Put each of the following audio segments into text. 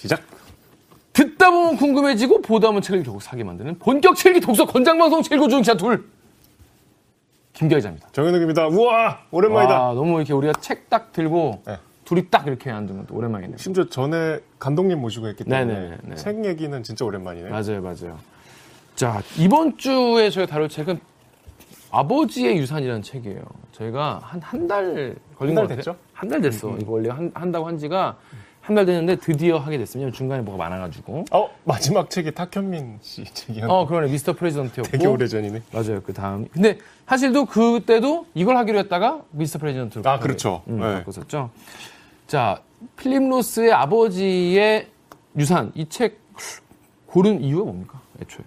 시작. 듣다 보면 궁금해지고 보다 보면 책을 결국 사게 만드는 본격 책기 독서 권장방송 책고 중 기자 둘 김기아 기자입니다. 정현욱입니다. 우와 오랜만이다. 와, 너무 이렇게 우리가 책 딱 들고 네. 둘이 딱 이렇게 앉은 것도 오랜만이네요. 심지어 전에 감독님 모시고 했기 때문에 네네, 네. 책 얘기는 진짜 오랜만이네. 맞아요, 맞아요. 자, 이번 주에 저희가 다룰 책은 아버지의 유산이라는 책이에요. 저희가 한 한 달 걸린 한 달 것 같아요. 됐죠? 한 달 됐어. 이거 원래 한, 한다고 한 지가 한 달 됐는데 드디어 하게 됐으면 중간에 뭐가 많아가지고. 어 마지막 책이 탁현민 씨 책이야. 어, 그러네. 미스터 프레지던트였고. 되게 오래 전이네. 맞아요. 그 다음. 근데 사실도 그때도 이걸 하기로 했다가 미스터 프레지던트로. 아, 그렇죠. 음, 네. 바꿨었죠. 자, 필립 로스의 아버지의 유산. 이 책 고른 이유가 뭡니까? 애초에.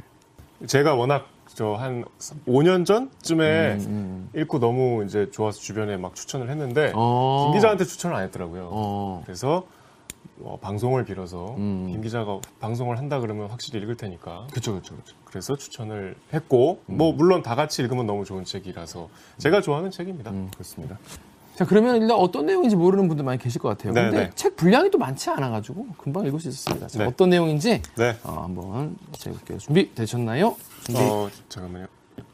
제가 워낙 저한 5년 전쯤에 음, 읽고 너무 이제 좋아서 주변에 막 추천을 했는데 어. 김 기자한테 추천을 안 했더라고요. 어. 그래서 어, 방송을 빌어서 음. 김 기자가 방송을 한다 그러면 확실히 읽을 테니까 그쵸, 그쵸, 그쵸. 그래서 추천을 했고 음. 뭐 물론 다 같이 읽으면 너무 좋은 책이라서 제가 좋아하는 책입니다. 음, 그렇습니다. 자, 그러면 일단 어떤 내용인지 모르는 분들 많이 계실 것 같아요. 네, 근데 네. 책 분량이 또 많지 않아 가지고 금방 읽을 수 있었습니다. 자, 네. 어떤 내용인지 네. 어, 한번 제볼게요. 준비 되셨나요? 준비. 어 잠깐만요.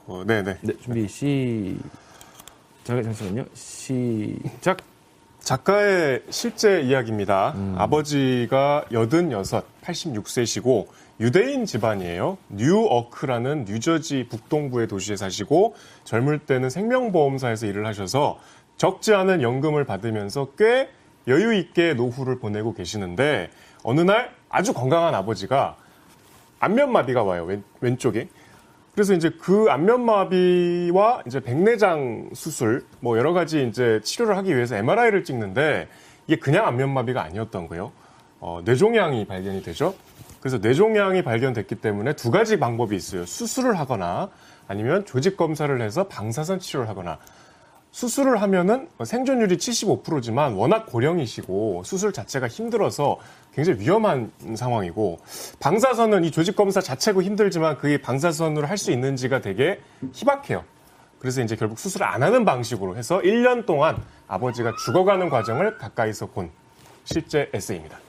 어, 네네. 네, 준비 시. 자, 잠시만요. 시작. 작가의 실제 이야기입니다. 음. 아버지가 86, 86세시고 유대인 집안이에요. 뉴어크라는 뉴저지 북동부의 도시에 사시고 젊을 때는 생명보험사에서 일을 하셔서 적지 않은 연금을 받으면서 꽤 여유 있게 노후를 보내고 계시는데 어느 날 아주 건강한 아버지가 안면마비가 와요. 왼, 왼쪽에. 그래서 이제 그 안면마비와 이제 백내장 수술 뭐 여러 가지 이제 치료를 하기 위해서 MRI를 찍는데 이게 그냥 안면마비가 아니었던 거예요. 어, 뇌종양이 발견이 되죠. 그래서 뇌종양이 발견됐기 때문에 두 가지 방법이 있어요. 수술을 하거나 아니면 조직 검사를 해서 방사선 치료를 하거나 수술을 하면은 생존율이 75%지만 워낙 고령이시고 수술 자체가 힘들어서 굉장히 위험한 상황이고 방사선은 이 조직 검사 자체고 힘들지만 그게 방사선으로 할 수 있는지가 되게 희박해요. 그래서 이제 결국 수술을 안 하는 방식으로 해서 1년 동안 아버지가 죽어가는 과정을 가까이서 본 실제 에세이입니다.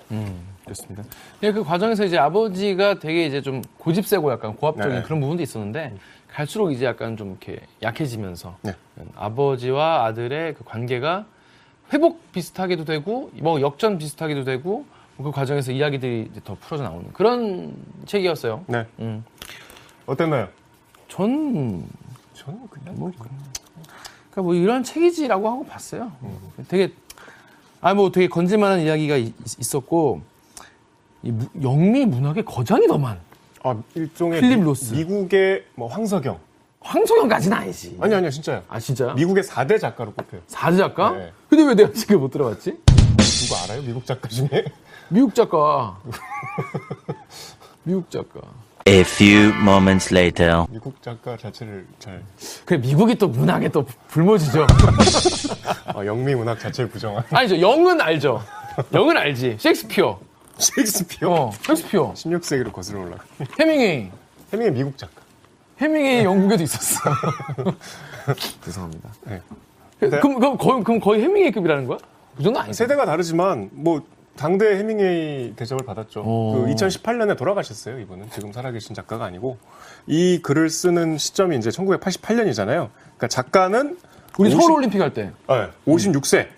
좋습니다. 네, 그 과정에서 이제 아버지가 되게 이제 좀 고집세고 약간 고압적인 네. 그런 부분도 있었는데 갈수록 이제 약간 좀 이렇게 약해지면서 네. 아버지와 아들의 그 관계가 회복 비슷하게도 되고 뭐 역전 비슷하게도 되고 그 과정에서 이야기들이 더 풀어져 나오는 그런 책이었어요. 네. 음. 어땠나요? 전 저는 그냥 뭐 그러니까 뭐 이런 책이지라고 하고 봤어요. 되게 아 뭐 되게 건질만한 이야기가 있- 있었고 이 무- 영미 문학의 거장이 더만 아, 일종의 필립 미- 로스. 미국의 뭐 황석영. 황소경까지는 아니지. 아니 아니요, 진짜요. 아 진짜? 미국의 4대 작가로 꼽혀요. 사드 작가? 네. 근데 왜 내가 지금 못 들어봤지? 누구 알아요? 미국 작가 중에? 미국 작가. 미국 작가. A few moments later. 미국 작가 자체를 잘 그 미국이 또 문학에 또 불모지죠. 아, 영미 문학 자체를 부정한 아니죠. 영은 알죠. 영은 알지. 셰익스피어. 셰익스피어 어, 셰익스피어. 16세기로 거슬러 올라. 해밍웨이. 해밍의 미국 작가. 해밍웨이 영국에도 있었어. 죄송합니다. 네. 그럼, 그럼, 거의, 그럼 거의 해밍웨이급이라는 거야? 그 정도 아니지. 세대가 다르지만 뭐 당대 해밍웨이 대접을 받았죠. 오. 그 2018년에 돌아가셨어요. 이분은 지금 살아계신 작가가 아니고 이 글을 쓰는 시점이 이제 1988년이잖아요. 그러니까 작가는 우리 50 서울 올림픽 할 때. 네, 56세.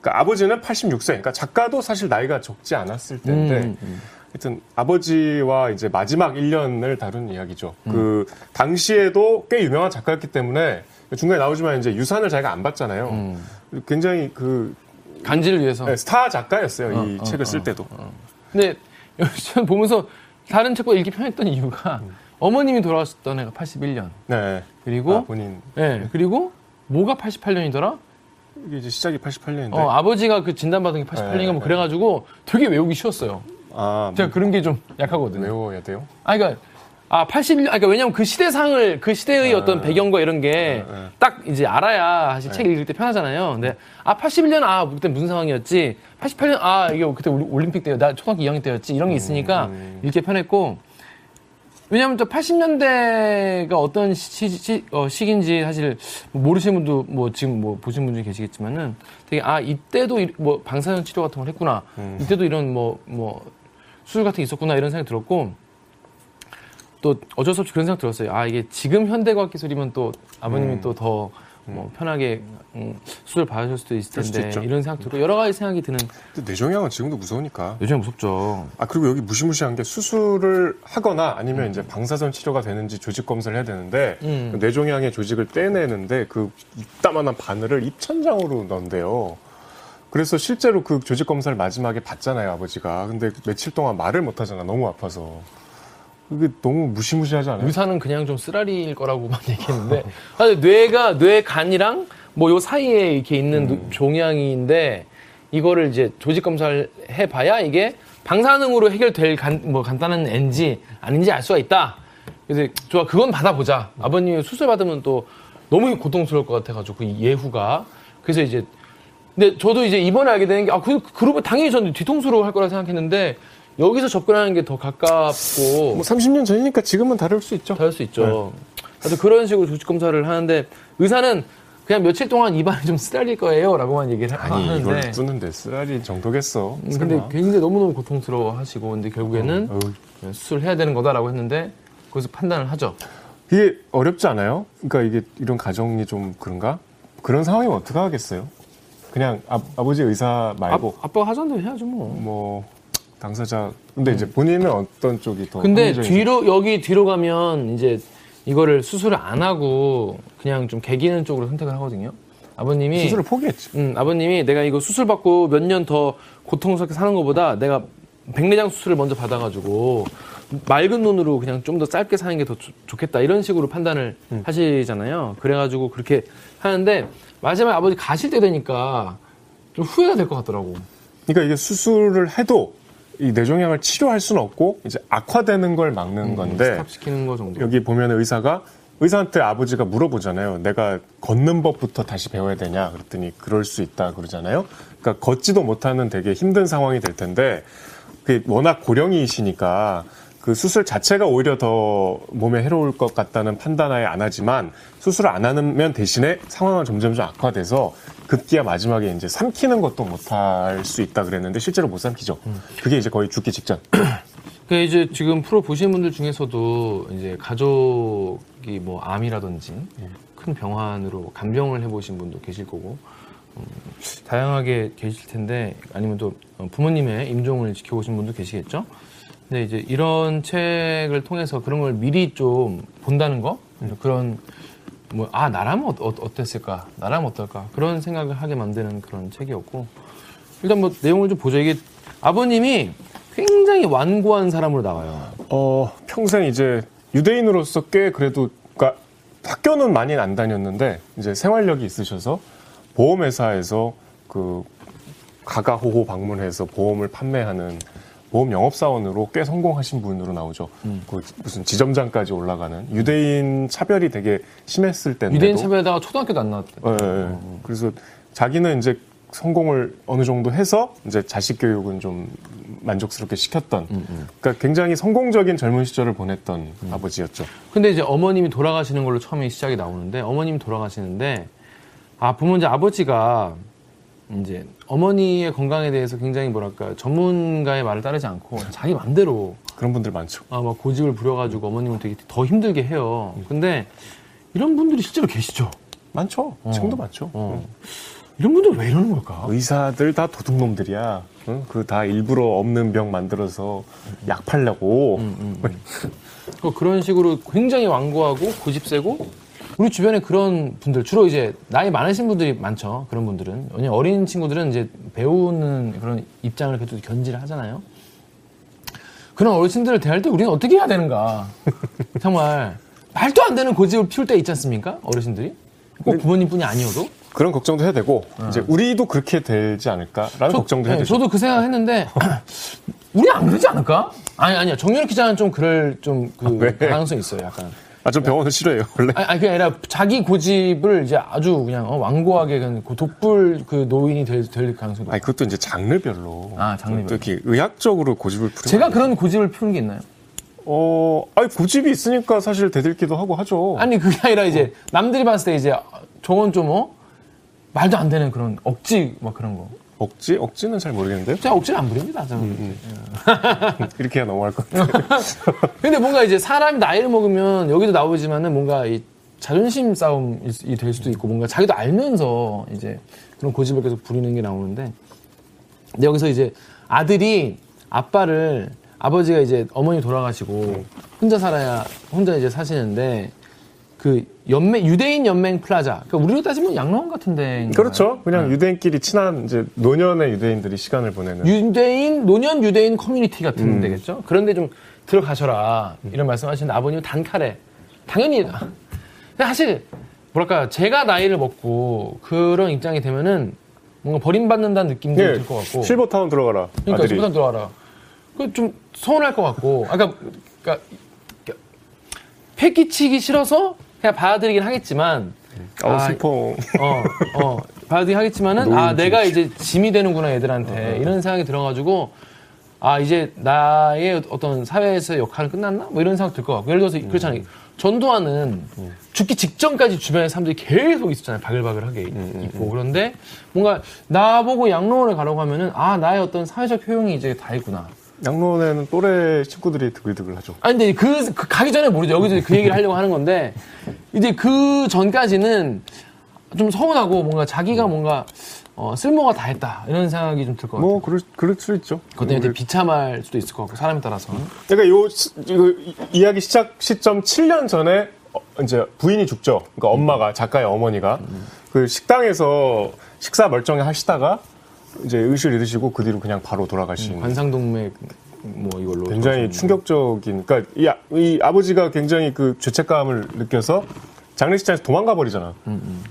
그러니까 아버지는 86세. 그러니까 작가도 사실 나이가 적지 않았을 때인데 음, 음. 하여튼 아버지와 이제 마지막 1년을 다룬 이야기죠. 음. 그 당시에도 꽤 유명한 작가였기 때문에 중간에 나오지만 이제 유산을 자기가 안 받잖아요. 음. 굉장히 그 간지를 위해서. 네, 스타 작가였어요. 이 어, 책을 어, 쓸 어, 때도. 근데 전 보면서 다른 책보다 읽기 편했던 이유가 음. 어머님이 돌아가셨던 해가 81년. 네. 그리고 아, 본인 예, 그리고 뭐가 88년이더라? 이게 이제 시작이 88년인데. 어, 아버지가 그 진단받은 게 88년인가 뭐 네, 그래가지고 되게 외우기 쉬웠어요. 아, 제가 그런 게 좀 약하거든요. 외워야 돼요? 아, 그러니까 아 81년, 아, 그러니까 왜냐면 그 시대상을 그 시대의 아, 어떤 배경과 이런 게 아, 아. 딱 이제 알아야 사실 책 읽을 때 편하잖아요. 근데 아 81년 아 그때 무슨 상황이었지? 88년 아 이게 그때 올- 올림픽 때요. 나 초등학교 2학년 때였지. 이런 게 있으니까 음. 읽기 편했고 왜냐하면 또 80년대가 어떤 시, 시, 어, 시기인지 사실 모르시는 분도 뭐 지금 뭐 보신 분들이 계시겠지만은 되게 아 이때도 이- 뭐 방사선 치료 같은 걸 했구나 음. 이때도 이런 뭐 뭐 수술 같은 게 있었구나 이런 생각이 들었고 또 어쩔 수 없이 그런 생각 들었어요. 아 이게 지금 현대과학 기술이면 또 아버님이 음. 또더 뭐 편하게 음, 수술 받으실 수도 있을 수도 텐데 있죠. 이런 생각 들고 여러 가지 생각이 드는 근데 뇌종양은 지금도 무서우니까. 요즘에 무섭죠. 아 그리고 여기 무시무시한 게 수술을 하거나 아니면 이제 방사선 치료가 되는지 조직 검사를 해야 되는데 음. 그 뇌종양의 조직을 떼내는데 그 이따만한 바늘을 입천장으로 넣는데요. 그래서 실제로 그 조직 검사를 마지막에 받잖아요 아버지가. 근데 며칠 동안 말을 못 하잖아 너무 아파서. 이게 너무 무시무시하지 않아요? 의사는 그냥 좀 쓰라리일 거라고만 얘기했는데 아, 근데 뇌가 뇌 간이랑 뭐 요 사이에 이렇게 있는 음. 노- 종양인데 이거를 이제 조직 검사를 해봐야 이게 방사능으로 해결될 간, 뭐 간단한 N지 아닌지 알 수가 있다. 그래서 좋아 그건 받아보자. 아버님이 수술 받으면 또 너무 고통스러울 것 같아가지고 그 예후가 그래서 이제 근데 저도 이제 이번에 알게 되는 게, 아, 그, 그러면 당연히 저는 뒤통수로 할 거라 생각했는데, 여기서 접근하는 게 더 가깝고, 뭐 30년 전이니까 지금은 다를 수 있죠. 다를 수 있죠. 그래서 그런 식으로 조직 검사를 하는데 의사는 그냥 며칠 동안 입안이 좀 쓰라릴 거예요라고만 얘기를 하- 아니 이걸 하는데 뚫는데 쓰라리 정도겠어. 음, 근데. 굉장히 너무너무 고통스러워 하시고 근데 결국에는 어우. 수술 해야 되는 거다라고 했는데 거기서 판단을 하죠. 이게 어렵지 않아요? 그러니까 이게 이런 가정이 좀 그런가? 그런 상황이면 어떻게 하겠어요? 그냥 아, 아버지 의사 말고 아, 아빠가 하자는 대로 해야죠 뭐. 뭐 당사자 근데 이제 본인은 어떤 쪽이 더 근데 합리적인지? 뒤로 여기 뒤로 가면 이제 이거를 수술을 안 하고 그냥 좀 개기는 쪽으로 선택을 하거든요. 아버님이 수술을 포기했지. 음, 아버님이 내가 이거 수술 받고 몇 년 더 고통스럽게 사는 것보다 내가 백내장 수술을 먼저 받아가지고 맑은 눈으로 그냥 좀 더 짧게 사는 게 더 좋겠다 이런 식으로 판단을 음. 하시잖아요. 그래가지고 그렇게 하는데 마지막에 아버지 가실 때 되니까 좀 후회가 될 것 같더라고. 그러니까 이게 수술을 해도 이 뇌종양을 치료할 수는 없고 이제 악화되는 걸 막는 건데 스탑시키는 거 정도. 여기 보면 의사가 의사한테 아버지가 물어보잖아요. 내가 걷는 법부터 다시 배워야 되냐? 그랬더니 그럴 수 있다 그러잖아요. 그러니까 걷지도 못하는 되게 힘든 상황이 될 텐데 그 워낙 고령이시니까 그 수술 자체가 오히려 더 몸에 해로울 것 같다는 판단하에 안 하지만 수술을 안 하면 대신에 상황은 점점점 악화돼서 급기야 마지막에 이제 삼키는 것도 못할 수 있다 그랬는데 실제로 못 삼키죠. 그게 이제 거의 죽기 직전. 그 이제 지금 프로 보시는 분들 중에서도 이제 가족이 뭐 암이라든지 큰 병환으로 간병을 해보신 분도 계실 거고 음, 다양하게 계실 텐데 아니면 또 부모님의 임종을 지켜보신 분도 계시겠죠. 근데 이제 이런 책을 통해서 그런 걸 미리 좀 본다는 거 그런 뭐 아 나라면 어, 어, 어 땠을까? 나라면 어떨까? 그런 생각을 하게 만드는 그런 책이었고 일단 뭐 내용을 좀 보죠. 이게 아버님이 굉장히 완고한 사람으로 나와요. 어, 평생 이제 유대인으로서 꽤 그래도, 그러니까 학교는 많이 안 다녔는데, 이제 생활력이 있으셔서 보험회사에서 그 가가호호 방문해서 보험을 판매하는 보험 영업사원으로 꽤 성공하신 분으로 나오죠. 그 무슨 지점장까지 올라가는 유대인 차별이 되게 심했을 때인데도 유대인 차별에다가 초등학교도 안 나왔대. 예, 예, 예. 그래서 자기는 이제 성공을 어느 정도 해서 이제 자식 교육은 좀 만족스럽게 시켰던 그러니까 굉장히 성공적인 젊은 시절을 보냈던 아버지였죠. 근데 이제 어머님이 돌아가시는 걸로 처음에 시작이 나오는데 어머님이 돌아가시는데 아 보면 이제 아버지가 이제 어머니의 건강에 대해서 굉장히 뭐랄까 전문가의 말을 따르지 않고 자기 맘대로 그런 분들 많죠. 아막 고집을 부려가지고 어머님을 되게 더 힘들게 해요. 근데 이런 분들이 실제로 계시죠. 많죠. 지금도 많죠. 어. 이런 분들 왜 이러는 걸까? 의사들 다 도둑놈들이야. 그다 일부러 없는 병 만들어서 약 팔려고. 어, 그런 식으로 굉장히 완고하고 고집 세고 우리 주변에 그런 분들 주로 이제 나이 많으신 분들이 많죠. 그런 분들은 왜냐면 어린 친구들은 이제 배우는 그런 입장을 그래도 견지를 하잖아요. 그런 어르신들을 대할 때 우리는 어떻게 해야 되는가? 정말 말도 안 되는 고집을 피울 때 있지 않습니까? 어르신들이 꼭 부모님뿐이 아니어도 그런 걱정도 해야 되고 이제 우리도 그렇게 되지 않을까라는 걱정도 해야 네, 되죠. 저도 그 생각했는데 우리 안 그러지 않을까? 아니 아니야 정윤 기자는 좀 그럴 좀그 왜? 가능성 이 있어요. 약간 아, 좀 병원을 싫어해요, 원래. 아니, 아니, 그게 아니라 자기 고집을 이제 아주 그냥 어, 완고하게 그냥 그 독불 그 노인이 될, 될 가능성이 높아요. 아니, 그것도 이제 장르별로. 아, 장르별로. 또 이렇게 의학적으로 고집을 부리는. 제가 그런 고집을 피우는 게 있나요? 어, 아니, 고집이 있으니까 사실 대들기도 하고 하죠. 아니, 그게 아니라 이제 남들이 봤을 때 이제 저건 좀 어? 말도 안 되는 그런 억지 막 그런 거. 억지? 억지는 잘 모르겠는데요. 제가 억지를 안 부립니다. 저는. 음, 이렇게 해야 넘어갈 것 같아요. 근데 뭔가 이제 사람이 나이를 먹으면 여기도 나오지만은 뭔가 이 자존심 싸움이 될 수도 있고 뭔가 자기도 알면서 이제 그런 고집을 계속 부리는 게 나오는데 근데 여기서 이제 아들이 아빠를 아버지가 이제 어머니 돌아가시고 혼자 살아야 혼자 이제 사시는데 그 연맹 유대인 연맹 플라자 그러니까 우리로 따지면 양로원 같은데 그렇죠. 그냥 유대인끼리 친한 이제 노년의 유대인들이 시간을 보내는. 유대인 노년 유대인 커뮤니티 같은 음. 데겠죠. 그런데 좀 들어가셔라 이런 말씀하시는데 아버님은 단칼에 당연히 근데 사실 뭐랄까 제가 나이를 먹고 그런 입장이 되면은 뭔가 버림받는다는 느낌도 예, 들것 같고 실버타운 들어가라. 그러니까 아들이. 집부터 들어와라. 그 좀 서운할 것 같고 아까 그러니까 패기치기 싫어서 그냥 받아들이긴 하겠지만 어, 아, 슬퍼. 어, 어, 받아들이긴 하겠지만은, 아, 내가 이제 짐이 되는구나, 애들한테. 이런 생각이 들어가지고, 아, 이제 나의 어떤 사회에서 역할은 끝났나? 뭐 이런 생각 들 것 같고. 예를 들어서, 그렇잖아요. 전두환은 죽기 직전까지 주변에 사람들이 계속 있었잖아요. 바글바글하게 있고. 그런데 뭔가 나보고 양로원을 가라고 하면은, 아, 나의 어떤 사회적 효용이 이제 다 있구나. 양로원에는 또래 친구들이 드글드글 하죠. 아니 근데 그, 그 가기 전에 모르죠. 여기서 그 얘기를 하려고 하는 건데 이제 그 전까지는 좀 서운하고 뭔가 자기가 뭔가 어, 쓸모가 다 했다 이런 생각이 좀 들 것 같아요. 뭐 그럴 그럴 수 있죠. 그것 때문에 되게 비참할 수도 있을 것 같고 사람에 따라서. 그러니까 요 이- 이야기 시작 시점 7년 전에 어, 이제 부인이 죽죠. 그러니까 엄마가 작가의 어머니가 그 식당에서 식사 멀쩡히 하시다가 이제 의식을 잃으시고 그 뒤로 그냥 바로 돌아가신 관상동맥 뭐 이걸로 굉장히. 충격적인 그러니까 이, 아- 이 아버지가 굉장히 그 죄책감을 느껴서 장례식장에서 도망가 버리잖아.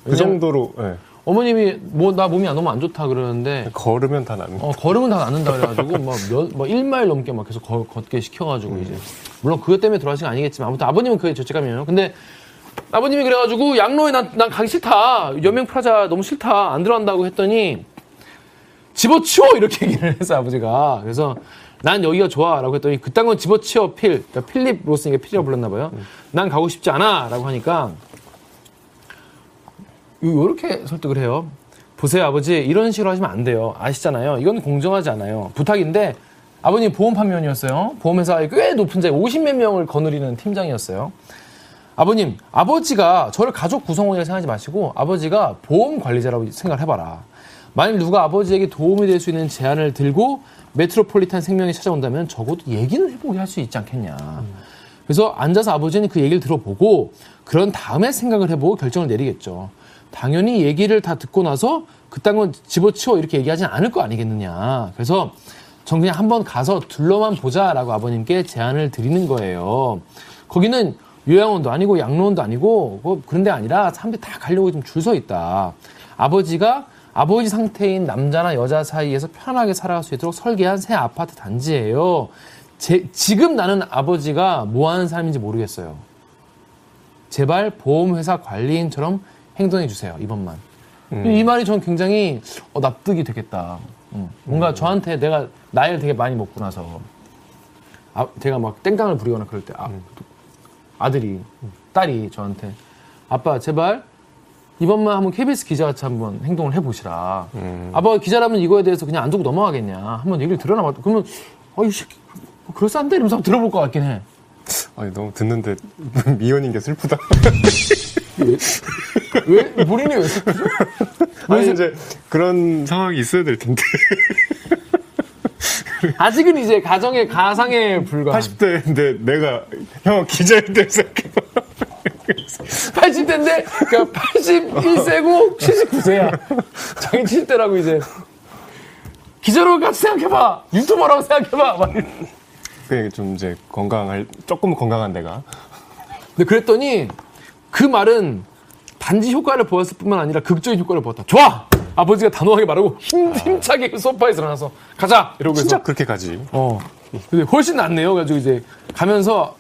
그 정도로 예. 어머님이 뭐 나 몸이 너무 안 좋다 그러는데 걸으면 다 나는. 어, 걸으면 다 낫는다 그래가지고 막 몇, 막 1마일 넘게 막 계속 걸- 걷게 시켜가지고 이제 물론 그것 때문에 돌아가신 건 아니겠지만 아무튼 아버님은 그게 죄책감이에요. 근데 아버님이 그래가지고 양로에 난, 난 가기 싫다. 연맹 프라자 너무 싫다. 안 들어간다고 했더니 집어치워 이렇게 얘기를 해서 아버지가 그래서 난 여기가 좋아라고 했더니 그딴 건 집어치워 필 그러니까 필립 로스니까 필이라고 불렀나 봐요. 난 가고 싶지 않아라고 하니까 이렇게 설득을 해요. 보세요, 아버지. 이런 식으로 하시면 안 돼요. 아시잖아요. 이건 공정하지 않아요. 부탁인데, 아버님 보험 판매원이었어요. 보험회사에 꽤 높은 자리, 50몇 명을 거느리는 팀장이었어요. 아버님, 아버지가 저를 가족 구성원이라 생각하지 마시고, 아버지가 보험 관리자라고 생각을 해봐라. 만일 누가 아버지에게 도움이 될 수 있는 제안을 들고 메트로폴리탄 생명이 찾아온다면 적어도 얘기는 해보게 할 수 있지 않겠냐. 그래서 앉아서 아버지는 그 얘기를 들어보고 그런 다음에 생각을 해보고 결정을 내리겠죠. 당연히 얘기를 다 듣고 나서 그딴 건 집어치워 이렇게 얘기하진 않을 거 아니겠느냐. 그래서 전 그냥 한번 가서 둘러만 보자라고 아버님께 제안을 드리는 거예요. 거기는 요양원도 아니고 양로원도 아니고 뭐 그런 데 아니라 사람들이 다 가려고 좀줄서 있다. 아버지가 아버지 상태인 남자나 여자 사이에서 편하게 살아갈 수 있도록 설계한 새 아파트 단지예요. 제- 지금 나는 아버지가 뭐 하는 사람인지 모르겠어요. 제발 보험회사 관리인처럼 행동해 주세요. 이번만. 이 말이 전 굉장히 어, 납득이 되겠다. 음. 뭔가 저한테 내가 나이를 되게 많이 먹고 나서 아, 제가 막 땡깡을 부리거나 그럴 때 아, 아들이 딸이 저한테 아빠 제발 이번만 한번 KBS 기자같이 한번 행동을 해보시라. 아빠 기자라면 이거에 대해서 그냥 안 두고 넘어가겠냐. 한번 얘기를 들어나 봐. 그러면 어, 이 새끼 뭐 그럴싸한데 이러면서 한번 들어볼 것 같긴 해. 아니 너무 듣는데 미연인 게 슬프다. 왜 본인이 왜 슬프죠? 아니 이제 그런 상황이 있어야 될 텐데. 아직은 이제 가정의 가상에 불과한 80대인데 내가 형 기자일 때 생각해봐. 80대인데 그러니까 81세고 79세야. 자기 70대라고 이제 기자로 같이 생각해봐. 유튜버라고 생각해봐. 그게 좀 이제 건강할 조금 건강한 내가. 근데 그랬더니 그 말은 단지 효과를 보았을 뿐만 아니라 극적인 효과를 보았다. 좋아. 아버지가 단호하게 말하고 힘, 힘차게 그 소파에서 일어나서 가자 이러고 진짜 해서 그렇게 가지. 어. 근데 훨씬 낫네요. 그래가지고 이제 가면서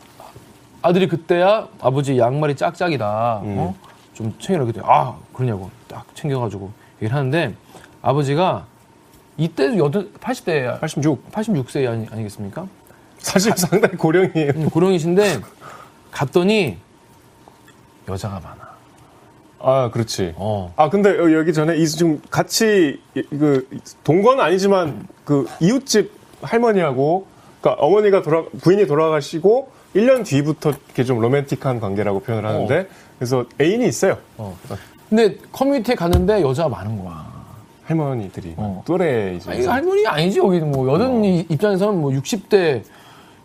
아들이 그때야 아버지 양말이 짝짝이다. 어? 좀 챙겨라. 그때 아 그러냐고 딱 챙겨가지고 얘기를 하는데 아버지가 이때도 여든 80대 86. 86세 아니, 아니겠습니까? 사실 상당히 고령이에요. 음, 고령이신데 갔더니 여자가 많아. 아, 그렇지. 어. 아, 근데 여- 여기 전에 이 지금 같이 이- 그 동거는 아니지만 그 이웃집 할머니하고 그러니까 어머니가 돌아 부인이 돌아가시고 1년 뒤부터 이렇게 좀 로맨틱한 관계라고 표현을 하는데 그래서 애인이 있어요. 근데 커뮤니티에 갔는데 여자가 많은 거야. 할머니들이 어. 또래 이제 아니, 할머니 아니지 여기는 뭐 여든 이 입장에서는 뭐 60대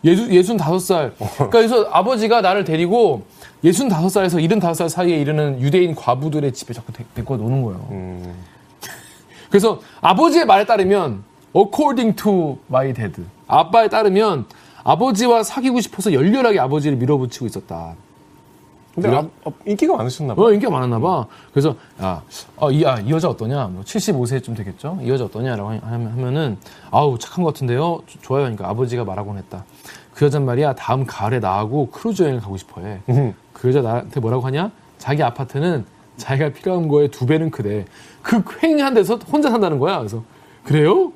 예수 예순 다섯 살. 그러니까 그래서 아버지가 나를 데리고 예순 다섯 살에서 일흔 다섯 살 사이에 이르는 유대인 과부들의 집에 자꾸 데- 데리고 노는 거예요. 음, 그래서 아버지의 말에 따르면 according to my dad. 아빠에 따르면 아버지와 사귀고 싶어서 열렬하게 아버지를 밀어붙이고 있었다. 근데? 아, 어, 인기가 많으셨나 봐. 어, 인기가 많았나 봐. 그래서 야, 어, 이, 아, 이 여자 어떠냐? 뭐 75세쯤 되겠죠? 이 여자 어떠냐라고 하- 하면 은 아우 착한 것 같은데요. 조- 좋아요. 그러니까 아버지가 말하곤 했다. 그 여잔 말이야 다음 가을에 나하고 크루즈 여행을 가고 싶어해. 음. 그 여자 나한테 뭐라고 하냐? 자기 아파트는 자기가 필요한 거에 두 배는 크대. 그 횡한 데서 혼자 산다는 거야. 그래서 그래요?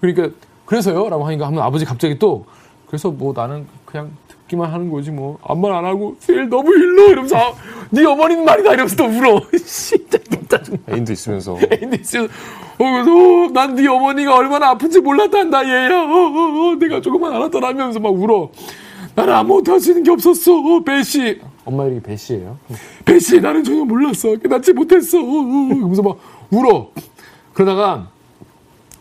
그러니까 그래서요라고 하니까 하면 아버지 갑자기 또 그래서 뭐 나는 그냥 듣기만 하는 거지 뭐 아무 말 안 하고 제일 너무 일러 이러면서 아, 네 어머니는 말이다 이러면서 또 울어. 진짜 정말. 애인도 있으면서 근데 진짜 어, 그래서 난 네 어머니가 얼마나 아픈지 몰랐단다 얘야. 어, 어, 어, 내가 조금만 알았더라면서 막 울어. 나는 아무것도 할 수 있는 게 없었어. 어, 배씨. 엄마 이름이 배씨예요. 배씨 나는 전혀 몰랐어. 깨닫지 못했어. 어, 어, 어. 그러면서 막 울어. 그러다가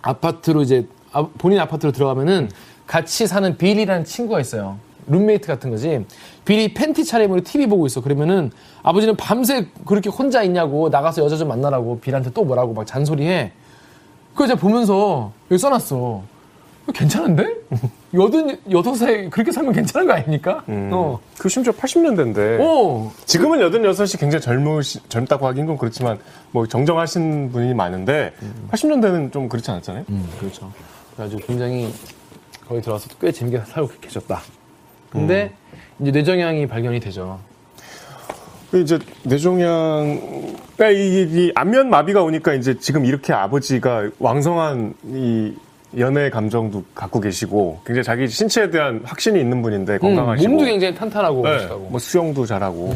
아파트로 이제 아, 본인 아파트로 들어가면은 같이 사는 빌이라는 친구가 있어요. 룸메이트 같은 거지. 빌이 팬티 차림으로 TV 보고 있어. 그러면은 아버지는 밤새 그렇게 혼자 있냐고 나가서 여자 좀 만나라고 빌한테 또 뭐라고 막 잔소리해. 그거 제가 보면서 여기 써놨어. 괜찮은데? 여든 여덟 살 그렇게 살면 괜찮은 거 아닙니까? 어. 그 심지어 80년대인데 어. 지금은 86이 굉장히 젊으시, 젊다고 하긴 좀 그렇지만 뭐 정정하신 분이 많은데 80년대는 좀 그렇지 않았잖아요. 음, 그렇죠. 그래가지고 굉장히 거기 들어와서 꽤 재밌게 살고 계셨다. 근데 이제 뇌정향이 발견이 되죠. 그 이제 뇌종양 그러니까 이, 이 안면 마비가 오니까 이제 지금 이렇게 아버지가 왕성한 이 연애 감정도 갖고 계시고 굉장히 자기 신체에 대한 확신이 있는 분인데 건강하시고 음, 몸도 굉장히 탄탄하고 네. 뭐 수영도 잘하고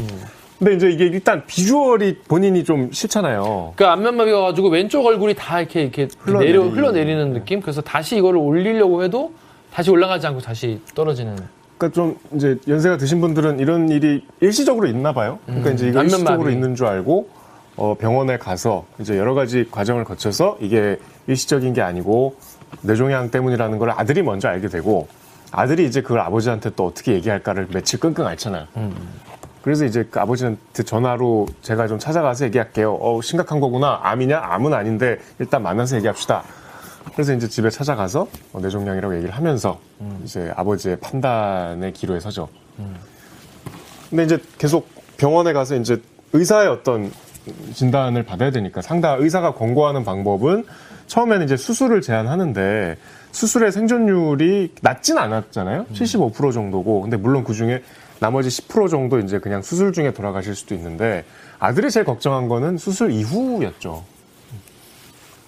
근데 이제 이게 일단 비주얼이 본인이 좀 싫잖아요. 그러니까 안면마비가 가지고 왼쪽 얼굴이 다 이렇게 이렇게 흘러내리- 내려 흘러내리는 느낌. 그래서 다시 이거를 올리려고 해도 다시 올라가지 않고 다시 떨어지는. 그러니까 좀 이제 연세가 드신 분들은 이런 일이 일시적으로 있나 봐요. 그러니까 이제 이거 음, 일시적으로 마비. 있는 줄 알고 어, 병원에 가서 이제 여러 가지 과정을 거쳐서 이게 일시적인 게 아니고 뇌종양 때문이라는 걸 아들이 먼저 알게 되고 아들이 이제 그걸 아버지한테 또 어떻게 얘기할까를 며칠 끙끙 앓잖아요. 그래서 이제 그 아버지한테 전화로 제가 좀 찾아가서 얘기할게요. 어, 심각한 거구나. 암이냐? 암은 아닌데 일단 만나서 얘기합시다. 그래서 이제 집에 찾아가서 어, 뇌종양이라고 얘기를 하면서 이제 아버지의 판단의 기로에 서죠. 근데 이제 계속 병원에 가서 이제 의사의 어떤 진단을 받아야 되니까 상담 의사가 권고하는 방법은 처음에는 이제 수술을 제안하는데 수술의 생존율이 낮진 않았잖아요. 75% 정도고. 근데 물론 그 중에 나머지 10% 정도 이제 그냥 수술 중에 돌아가실 수도 있는데 아들이 제일 걱정한 거는 수술 이후였죠.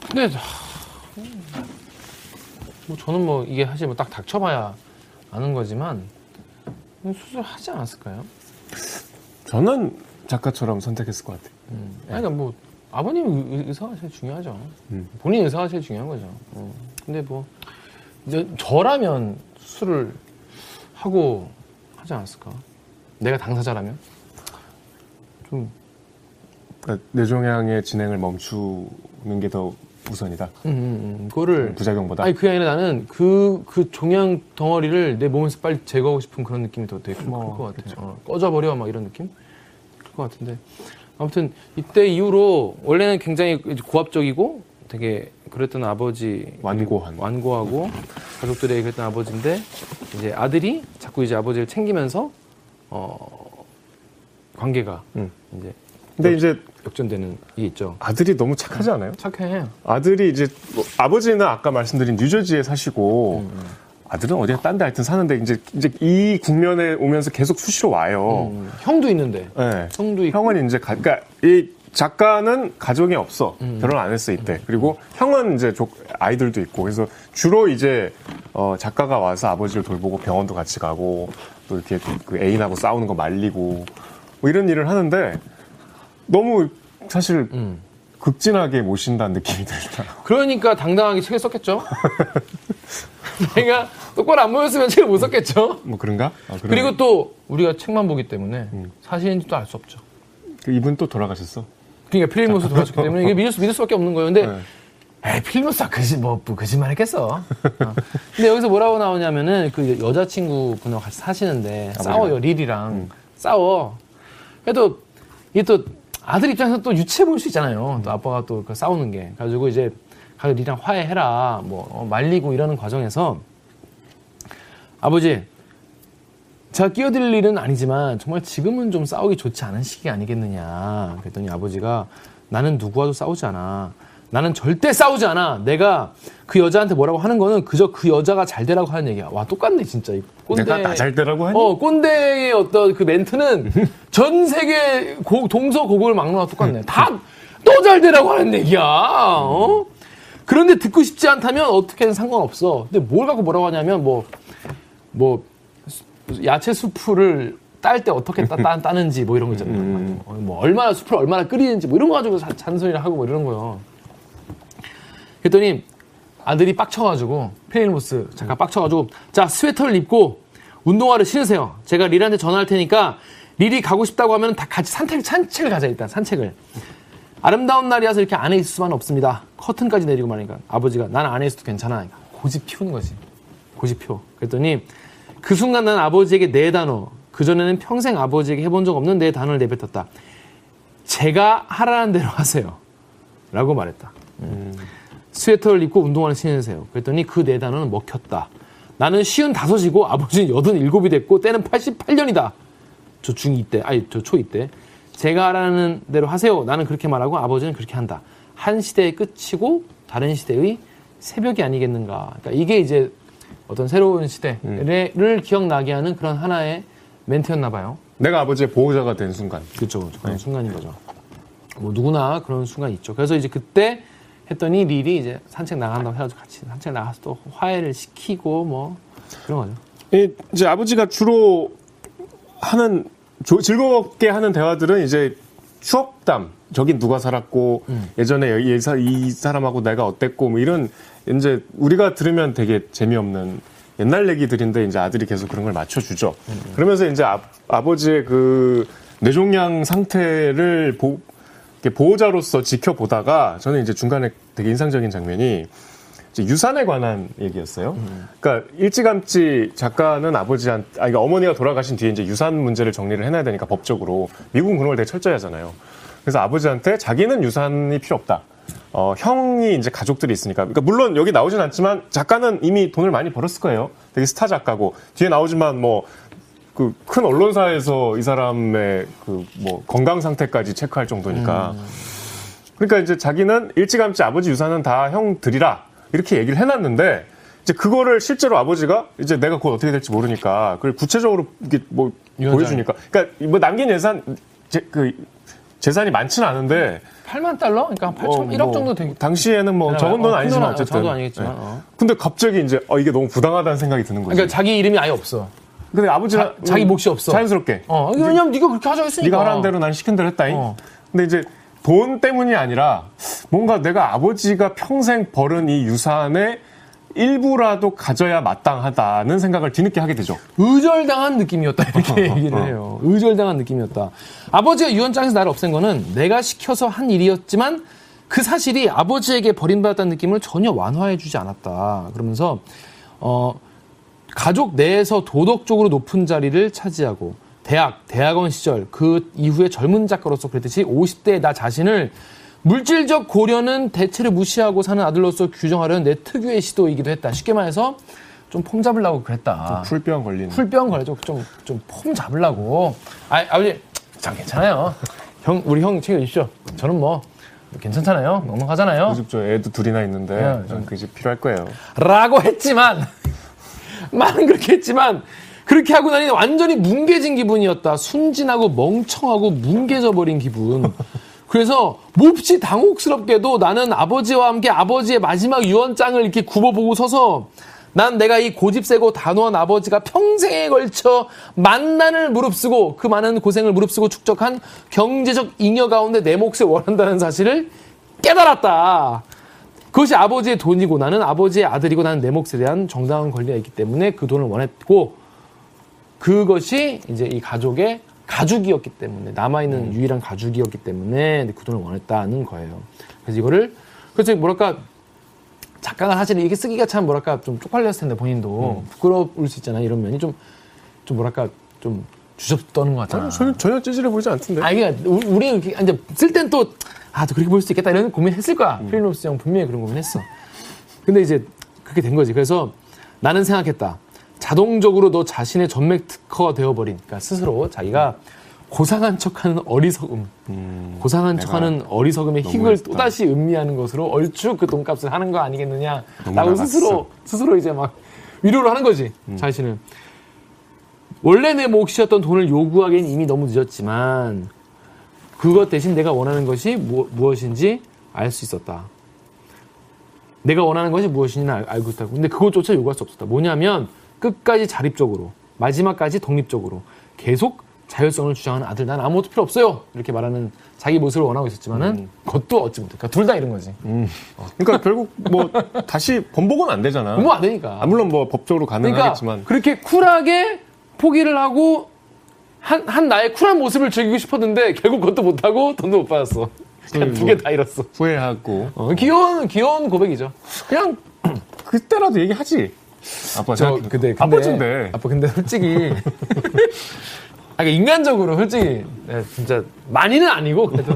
근데 하, 뭐 저는 뭐 이게 사실 뭐 딱 닥쳐봐야 아는 거지만 수술하지 않았을까요? 저는 작가처럼 선택했을 것 같아요. 아니, 그러니까 뭐 아버님 의- 의사가 제일 중요하죠. 음. 본인 의사가 제일 중요한 거죠. 어. 근데 뭐 이제 저라면 수술을 하고 하지 않았을까? 내가 당사자라면 좀 그러니까 뇌종양의 진행을 멈추는 게 더 우선이다. 음, 음, 음. 그거를 부작용보다. 아니 그게 아니라 나는 그 그 종양 덩어리를 내 몸에서 빨리 제거하고 싶은 그런 느낌이 더 되게 클것 같아요. 어, 꺼져버려 막 이런 느낌 클 것 같은데 아무튼 이때 이후로 원래는 굉장히 고압적이고 되게 그랬던 아버지 완고한. 완고하고 가족들에게 그랬던 아버지인데 이제 아들이 자꾸 이제 아버지를 챙기면서 어 관계가 음. 이제 근데 이제 역전되는 게 있죠. 아들이 너무 착하지 않아요? 착해. 아들이 이제 뭐 아버지는 아까 말씀드린 뉴저지에 사시고 아들은 어디에 딴 데 하여튼 사는데 이제 이제 이 국면에 오면서 계속 수시로 와요. 음, 형도 있는데. 네. 형도 있고. 형은 이제 가, 그러니까 이 작가는 가정이 없어. 결혼 안 했어 이때. 그리고 형은 이제 조- 아이들도 있고. 그래서 주로 이제 어, 작가가 와서 아버지를 돌보고 병원도 같이 가고 또 이렇게 그 애인하고 싸우는 거 말리고 뭐 이런 일을 하는데 너무 사실 음. 극진하게 모신다는 느낌이 들더라. 그러니까 당당하게 책을 썼겠죠. 내가 똑바로 안 모였으면 책을 못 썼겠죠. 뭐 그런가? 아. 그리고 또 우리가 책만 보기 때문에 사실인지도 알 수 없죠. 그 이분 또 돌아가셨어. 그러니까 필리모스 돌아왔기 때문에 이게 믿을, 수, 믿을 수밖에 없는 거예요. 근데 네. 에이, 필리모스가 거짓, 뭐, 뭐 거짓말 했겠어. 어. 근데 여기서 뭐라고 나오냐면은 그 여자친구 분하고 같이 사시는데 싸워요, 릴이랑. 싸워. 그래도 이게 또 아들 입장에서 또 유치해 보일 수 있잖아요. 또 아빠가 또그 싸우는 게. 가지고 이제 가서 릴이랑 화해해라. 뭐 어, 말리고 이러는 과정에서 아버지 제가 끼어들 일은 아니지만 정말 지금은 좀 싸우기 좋지 않은 시기 아니겠느냐. 그랬더니 아버지가 나는 누구와도 싸우지 않아. 나는 절대 싸우지 않아. 내가 그 여자한테 뭐라고 하는 거는 그저 그 여자가 잘 되라고 하는 얘기야. 와 똑같네 진짜. 이 꼰대. 내가 나 잘 되라고 하니? 어 꼰대의 어떤 그 멘트는 전 세계 고- 동서고국을 막는 거랑 똑같네. 다 또 잘 되라고 하는 얘기야. 어? 그런데 듣고 싶지 않다면 어떻게든 상관없어. 근데 뭘 갖고 뭐라고 하냐면 뭐뭐 야채 수프를 딸때 어떻게 따, 따, 따는지 뭐 이런 거 있잖아요. 어, 뭐 얼마나 수프를 얼마나 끓이는지 뭐 이런 거 가지고 자- 잔소리를 하고 뭐 이러는 거예요. 그랬더니 아들이 빡쳐가지고 페일모스 잠깐 빡쳐가지고 자 스웨터를 입고 운동화를 신으세요. 제가 릴한테 전화할 테니까 릴이 가고 싶다고 하면 다 같이 산책 산책을 가자 일단 산책을. 아름다운 날이라서 이렇게 안에 있을 수만은 없습니다. 커튼까지 내리고 말하니까 아버지가 난 안에 있어도 괜찮아. 그러니까 고집 피우는 거지. 고집 피워. 그랬더니 그 순간 난 아버지에게 네 단어. 그전에는 평생 아버지에게 해본 적 없는 네 단어를 내뱉었다. 제가 하라는 대로 하세요. 라고 말했다. 스웨터를 입고 운동화를 신으세요. 그랬더니 그 네 단어는 먹혔다. 나는 쉬운 다섯이고 아버지는 여든 일곱이 됐고 때는 88년이다. 저 중2 때, 아니 저 초2 때. 제가 하라는 대로 하세요. 나는 그렇게 말하고 아버지는 그렇게 한다. 한 시대의 끝이고 다른 시대의 새벽이 아니겠는가. 그러니까 이게 이제 어떤 새로운 시대를 기억나게 하는 그런 하나의 멘트였나 봐요. 내가 아버지의 보호자가 된 순간. 그렇죠. 그런 순간인 거죠. 뭐 누구나 그런 순간 있죠. 그래서 이제 그때 했더니 릴이 이제 산책 나간다고 해가지고 같이 산책 나가서 또 화해를 시키고 뭐 그런 거죠. 이, 이제 아버지가 주로 하는 조- 즐겁게 하는 대화들은 이제 추억담. 저긴 누가 살았고 예전에 이, 사- 이 사람하고 내가 어땠고 뭐 이런 이제 우리가 들으면 되게 재미없는 옛날 얘기들인데 이제 아들이 계속 그런 걸 맞춰주죠. 그러면서 이제 아, 아버지의 그 뇌종양 상태를 보, 보호자로서 지켜보다가 저는 이제 중간에 되게 인상적인 장면이 유산에 관한 얘기였어요. 그러니까 일찌감치 작가는 아버지한, 아, 그러니까 어머니가 돌아가신 뒤에 이제 유산 문제를 정리를 해놔야 되니까 법적으로 미국은 그런 걸 되게 철저히 하잖아요. 그래서 아버지한테 자기는 유산이 필요 없다. 어, 형이 이제 가족들이 있으니까. 그러니까 물론 여기 나오진 않지만 작가는 이미 돈을 많이 벌었을 거예요. 되게 스타 작가고 뒤에 나오지만 뭐 그 큰 언론사에서 이 사람의 그 뭐 건강 상태까지 체크할 정도니까. 그러니까 이제 자기는 일찌감치 아버지 유산은 다형 드리라 이렇게 얘기를 해놨는데 이제 그거를 실제로 아버지가 이제 내가 곧 어떻게 될지 모르니까 그걸 구체적으로 이게 뭐 유언장에. 보여주니까 그러니까 뭐 남긴 예산 제, 그 재산이 많지는 않은데 8만 달러? 그러니까 한 8천, 어, 1억 뭐 정도 되겠 당시에는 뭐 되나요? 적은 돈 어, 아니지만 큰 돈은- 어쨌든 적은 돈 아니겠지만, 네. 어. 근데 갑자기 이제 어 이게 너무 부당하다는 생각이 드는 거지. 그러니까 자기 이름이 아예 없어. 근데 아버지가 자, 자기 몫이 없어. 자연스럽게 어, 왜냐면 네가 그렇게 하자고 했으니까. 네가 하라는 대로 난 시킨 대로 했다잉. 어. 근데 이제 돈 때문이 아니라 뭔가 내가 아버지가 평생 벌은 이 유산의 일부라도 가져야 마땅하다는 생각을 뒤늦게 하게 되죠. 의절당한 느낌이었다 이렇게 얘기를 해요. 의절당한 느낌이었다. 아버지가 유언장에서 나를 없앤 거는 내가 시켜서 한 일이었지만 그 사실이 아버지에게 버림받았다는 느낌을 전혀 완화해주지 않았다. 그러면서 어, 가족 내에서 도덕적으로 높은 자리를 차지하고 대학, 대학원 시절 그 이후에 젊은 작가로서 그랬듯이 50대의 나 자신을 물질적 고려는 대체로 무시하고 사는 아들로서 규정하려는 내 특유의 시도이기도 했다. 쉽게 말해서 좀 폼 잡으려고 그랬다. 풀병 걸리는. 풀병 걸려서 좀, 좀 폼 잡으려고. 아, 아버지, 참 괜찮아요. 형, 우리 형 챙겨주십시오. 저는 뭐, 괜찮잖아요. 넉넉하잖아요. 요즘 저 애도 둘이나 있는데 네, 좀 그게 필요할 거예요. 라고 했지만, 말은 그렇게 했지만, 그렇게 하고 나니 완전히 뭉개진 기분이었다. 순진하고 멍청하고 뭉개져 버린 기분. 그래서 몹시 당혹스럽게도 나는 아버지와 함께 아버지의 마지막 유언장을 이렇게 굽어보고 서서 난 내가 이 고집세고 단호한 아버지가 평생에 걸쳐 만난을 무릅쓰고 그 많은 고생을 무릅쓰고 축적한 경제적 잉여 가운데 내 몫을 원한다는 사실을 깨달았다. 그것이 아버지의 돈이고 나는 아버지의 아들이고 나는 내 몫에 대한 정당한 권리가 있기 때문에 그 돈을 원했고 그것이 이제 이 가족의 가죽이었기 때문에 남아있는 유일한 가죽이었기 때문에 그 돈을 원했다는 거예요. 그래서 이거를 그래서 뭐랄까 작가가 사실 이게 쓰기가 참 뭐랄까 좀 쪽팔렸을 텐데 본인도 부끄러울 수 있잖아요. 이런 면이 좀좀 뭐랄까 좀 주접 떠는 것 같잖아. 전혀, 전혀 찌질해 보이지 않던데. 아, 이게 우리 이렇게 이제 쓸 땐 또 아, 또 그렇게 볼 수 있겠다 이런 고민했을 거야. 필리노스 형 분명히 그런 고민했어. 근데 이제 그렇게 된 거지. 그래서 나는 생각했다. 자동적으로 너 자신의 전맥 특허가 되어버린, 그러니까 스스로 자기가 고상한 척하는 어리석음, 고상한 내가 척하는 어리석음의 희극을 너무했다. 또다시 음미하는 것으로 얼추 그 돈값을 하는 거 아니겠느냐. 너무 라고 나갔어. 스스로 스스로 이제 막 위로를 하는 거지 자신을. 원래 내 몫이었던 돈을 요구하기엔 이미 너무 늦었지만 그것 대신 내가 원하는 것이 무, 무엇인지 알 수 있었다. 내가 원하는 것이 무엇인지는 알, 알고 있다고. 근데 그것조차 요구할 수 없었다. 뭐냐면 끝까지 자립적으로 마지막까지 독립적으로 계속 자율성을 주장하는 아들 난 아무것도 필요 없어요. 이렇게 말하는 자기 모습을 원하고 있었지만은 그것도 얻지 못해. 그러니까 둘 다 이런 거지. 그러니까 결국 뭐 다시 번복은 안 되잖아. 너무 안 되니까. 아, 물론 뭐 법적으로 그러니까 가능하겠지만. 그렇게 쿨하게 포기를 하고 한, 한 나의 쿨한 모습을 즐기고 싶었는데 결국 그것도 못하고 돈도 못 받았어. 그냥 두 개 다 잃었어. 후회하고 어, 귀여운 귀여운 고백이죠. 그냥 그때라도 얘기하지. 아빠 저. 근데 근데 아빠인데. 아빠 근데 솔직히 아, 인간적으로 솔직히 네, 진짜 많이는 아니고 그래도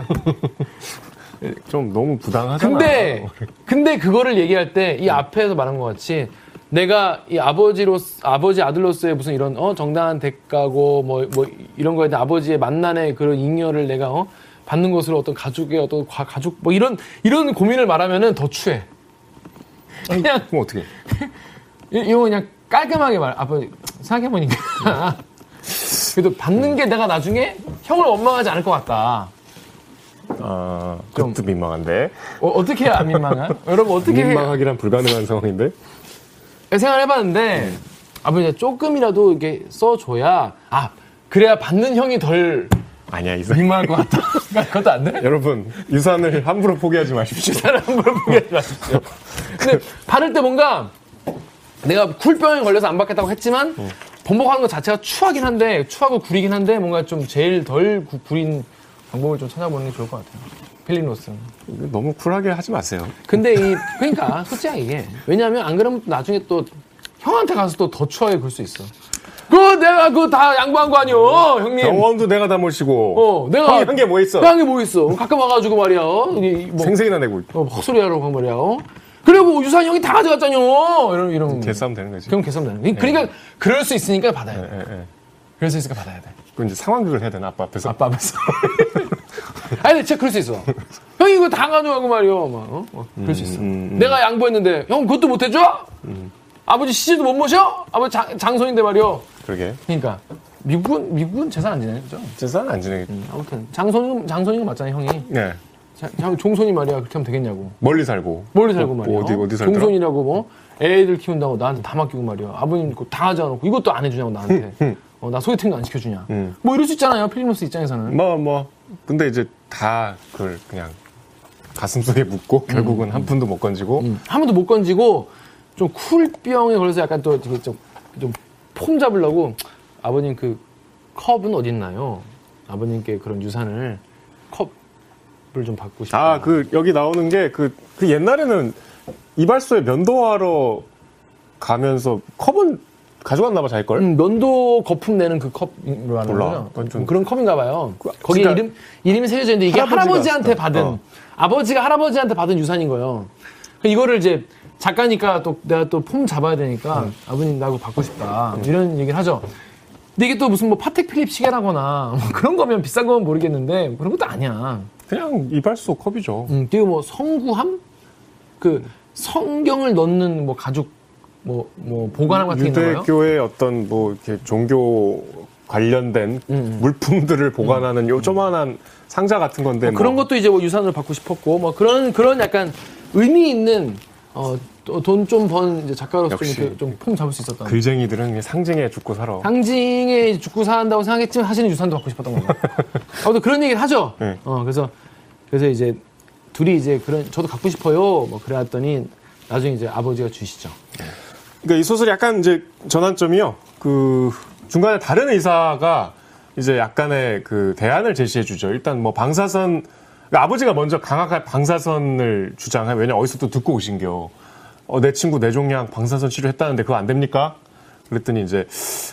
좀 너무 부당하잖아. 근데 근데 그거를 얘기할 때 이 앞에서 말한 것 같이 내가 이 아버지로 아버지 아들로서의 무슨 이런 어 정당한 대가고 뭐뭐 이런 거에 대한 아버지의 만난의 그런 잉여를 내가 어 받는 것으로 어떤 가족의 어떤 과- 가족 뭐 이런 이런 고민을 말하면은 더 추해. 그냥 그럼 어떻게? 이- 이거 그냥 깔끔하게 말 아빠 생각해 보니까 그래도 받는 게 내가 나중에 형을 원망하지 않을 것 같다. 아, 좀- 그것도 민망한데. 어, 떻게 해야 안 민망한? 여러분 어떻게 해? 민망하기란 불가능한 상황인데. 생각을 해봤는데 아버지 조금이라도 이렇게 써줘야 아 그래야 받는 형이 덜 아니야, 이 사람. 민망할 것 같다. 그것도 안 돼? 여러분, 유산을 함부로 포기하지 마십시오. 사람을 포기하지 마십시오. 근데 받을 때 뭔가 내가 굴병에 걸려서 안 받겠다고 했지만 번복하는 것 자체가 추하긴 한데 추하고 구리긴 한데 뭔가 좀 제일 덜 구- 구린 방법을 좀 찾아보는 게 좋을 것 같아요. 필리노스. 너무 쿨하게 하지 마세요. 근데 이 그러니까 솔직하게 이게 왜냐하면 안 그러면 또 나중에 또 형한테 가서 또 더 추하게 굴 수 있어. 그거 내가 그거 다 양보한 거 아니오, 형님. 병원도 내가 다 모시고. 어, 내가 한 게 뭐 있어? 형이 뭐 있어? 가끔 와가지고 말이야. 여기 뭐 생색이나 내고 있고. 어, 헛소리 하라고 한 말이야. 어? 그리고 유산 형이 다 가져갔잖요. 이런 이런. 개싸움 되는 거지. 그럼 개싸움 되는. 거야. 그러니까 그럴 수 있으니까 받아야 돼. 예, 예. 그럴 수 있으니까 받아야 돼. 그 이제 상황극을 해야 되나, 아빠 앞에서? 아빠 앞에서. 아니, 진짜 그럴 수 있어. 형이 이거 다 가져가고 말이야. 막, 어? 어, 그럴 수 있어. 음, 음. 내가 양보했는데, 형 그것도 못 해줘? 아버지 시집도 못 모셔? 아버지 장, 장손인데 말이야. 그러게. 그러니까. 미국은, 미국은 재산 안 지내죠? 재산 안 지내겠 아무튼. 장손, 장손인 거 맞잖아요, 형이. 네. 자, 형 종손이 말이야. 그렇게 하면 되겠냐고. 멀리 살고. 멀리 살고 뭐, 말이야. 어디, 어디 살더라? 종손이라고 뭐 애들 키운다고 나한테 다 맡기고 말이야. 아버님 다 하자놓고 이것도 안 해주냐고 나한테. 어, 나 소개팅도 안 시켜주냐. 음. 뭐 이럴 수 있잖아요. 필리노스 입장에서는. 뭐, 뭐. 근데 이제 다 그걸 그냥 가슴 속에 묻고 결국은 한 푼도 못 건지고. 음. 한 번도 못 건지고 좀 쿨병에 걸려서 약간 또 이게 좀, 좀폼 잡으려고 아버님 그 컵은 어딨나요? 아버님께 그런 유산을 컵 을 좀 받고 싶다. 아, 그, 여기 나오는 게 그, 그 옛날에는 이발소에 면도하러 가면서 컵은 가져갔나봐, 자기 걸? 음, 면도 거품 내는 그 컵으로 하는 몰라. 거죠. 그건 좀- 그런 컵인가 봐요. 거기 그러니까 이름 이름이 새겨져 있는데 이게 할아버지가- 할아버지한테 받은 어. 아버지가 할아버지한테 받은 유산인 거예요. 그 이거를 이제 작가니까 또 내가 또 폼 잡아야 되니까 음. 아버님 나 그거 받고 싶다 이런 얘기를 하죠. 근데 이게 또 무슨 뭐 파텍 필립 시계라거나 뭐 그런 거면 비싼 거면 모르겠는데 그런 것도 아니야. 그냥 이발소 컵이죠. 음, 그리고 뭐 성구함 그 성경을 넣는 뭐 가죽 뭐 뭐 보관함 같은 게 있나 봐요. 유대교의 어떤 뭐 이렇게 종교 관련된 음. 물품들을 보관하는 요 조만한 상자 같은 건데 뭐 그런 뭐 것도 이제 뭐 유산을 받고 싶었고 뭐 그런 그런 약간 의미 있는 어 돈 좀 번 이제 작가로서 좀 좀폼 잡을 수 있었던. 글쟁이들은 상징에 죽고 살아. 상징에 죽고 산다고 생각했지만 사실은 유산도 받고 싶었던 거죠. 아무튼 그런 얘기를 하죠. 네. 어, 그래서 그래서 이제 둘이 이제 그런 저도 갖고 싶어요. 뭐 그래왔더니 나중에 이제 아버지가 주시죠. 그러니까 이 소설이 약간 이제 전환점이요. 그 중간에 다른 의사가 이제 약간의 그 대안을 제시해 주죠. 일단 뭐 방사선 그러니까 아버지가 먼저 강하게 방사선을 주장해. 왜냐 어디서 또 듣고 오신겨. 어, 내 친구 뇌종양 방사선 치료했다는데 그거 안 됩니까? 그랬더니 이제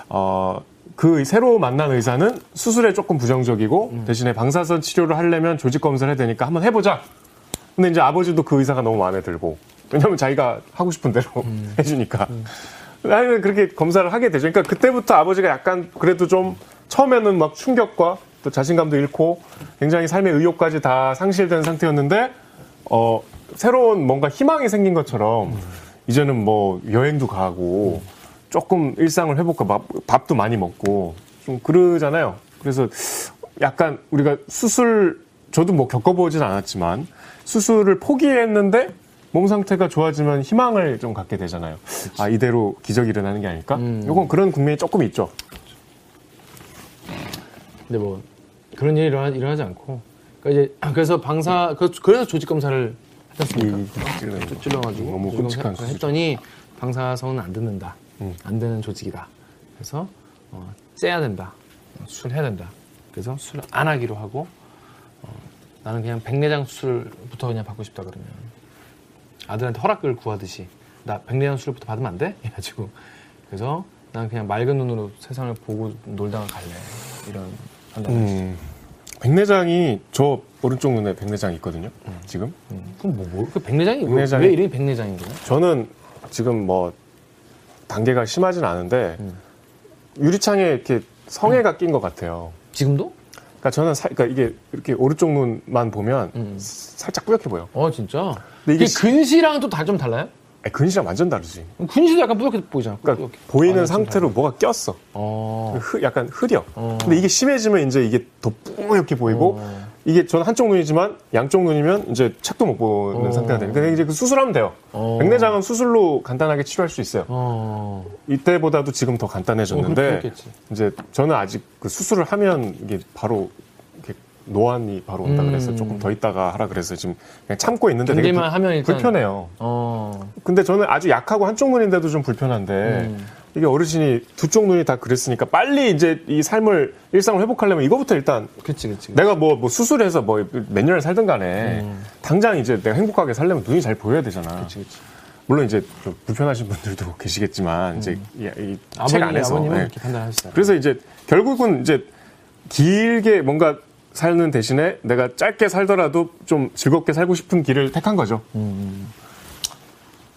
어. 그 새로 만난 의사는 수술에 조금 부정적이고 대신에 방사선 치료를 하려면 조직 검사를 해야 되니까 한번 해보자. 근데 이제 아버지도 그 의사가 너무 마음에 들고 왜냐면 자기가 하고 싶은 대로 해주니까 나는 그렇게 검사를 하게 되죠. 그러니까 그때부터 아버지가 약간 그래도 좀 처음에는 막 충격과 또 자신감도 잃고 굉장히 삶의 의욕까지 다 상실된 상태였는데 어 새로운 뭔가 희망이 생긴 것처럼 이제는 뭐 여행도 가고 조금 일상을 회복하고 밥- 밥도 많이 먹고 좀 그러잖아요. 그래서 약간 우리가 수술 저도 뭐 겪어보진 않았지만 수술을 포기했는데 몸 상태가 좋아지면 희망을 좀 갖게 되잖아요. 아 이대로 기적이 일어나는 게 아닐까? 요건 그런 국면이 조금 있죠. 근데 뭐 그런 일이 일어나, 일어나지 않고 그러니까 이제 그래서 방사 그- 그래서 조직 검사를 하지 않습니까? 이 찔러는 거. 찔러가지고 너무 끔찍한 수술. 했더니 방사선은 안 듣는다. 음. 안 되는 조직이다. 그래서 어, 째야 된다. 어, 수술해야 된다. 그래서 수술 안 하기로 하고 어, 나는 그냥 백내장 수술부터 그냥 받고 싶다 그러면 아들한테 허락을 구하듯이 나 백내장 수술부터 받으면 안 돼? 해가지고 그래서 난 그냥 맑은 눈으로 세상을 보고 놀다가 갈래 이런 판단을. 음, 백내장이 저 오른쪽 눈에 백내장 있거든요. 지금 음. 그럼 뭐, 뭐, 그 백내장이 왜- 백내장이- 왜 이름이 백내장인 거야? 저는 지금 뭐 단계가 심하진 않은데 음. 유리창에 이렇게 성에가 낀것 같아요. 지금도? 그러니까 저는 사- 그러니까 이게 이렇게 오른쪽 눈만 보면 음. 살짝 뿌옇게 보여. 어 진짜? 근데 이게 이게 시- 근시랑 또 다 좀 달라요? 아니, 근시랑 완전 다르지. 근시도 약간 뿌옇게 보이잖아. 그러니까 뿌옇게. 보이는 아, 좀 상태로. 뭐가 꼈어. 어. 흐- 약간 흐려. 어. 근데 이게 심해지면 이제 이게 더 뿌옇게 보이고 어. 이게 저는 한쪽 눈이지만 양쪽 눈이면 이제 책도 못 보는 어. 상태가 되니까 이제 그 수술하면 돼요. 어. 백내장은 수술로 간단하게 치료할 수 있어요. 어. 이때보다도 지금 더 어, 간단해졌는데 그렇겠지. 이제 저는 아직 그 수술을 하면 이게 바로 노안이 바로 온다 그래서 음. 조금 더 있다가 하라 그래서 지금 그냥 참고 있는데 되게 불- 하면 일단 불편해요. 어. 근데 저는 아주 약하고 한쪽 눈인데도 좀 불편한데 음. 이게 어르신이 두 쪽 눈이 다 그랬으니까 빨리 이제 이 삶을 일상을 회복하려면 이거부터 일단 그치 그치. 내가 뭐, 뭐 수술해서 뭐 몇 년을 살든 간에 음. 당장 이제 내가 행복하게 살려면 눈이 잘 보여야 되잖아. 그치 그치. 물론 이제 좀 불편하신 분들도 계시겠지만 이제 이, 이책 음. 아버님 안에서 네. 그래서 이제 결국은 이제 길게 뭔가 사는 대신에 내가 짧게 살더라도 좀 즐겁게 살고 싶은 길을 택한 거죠.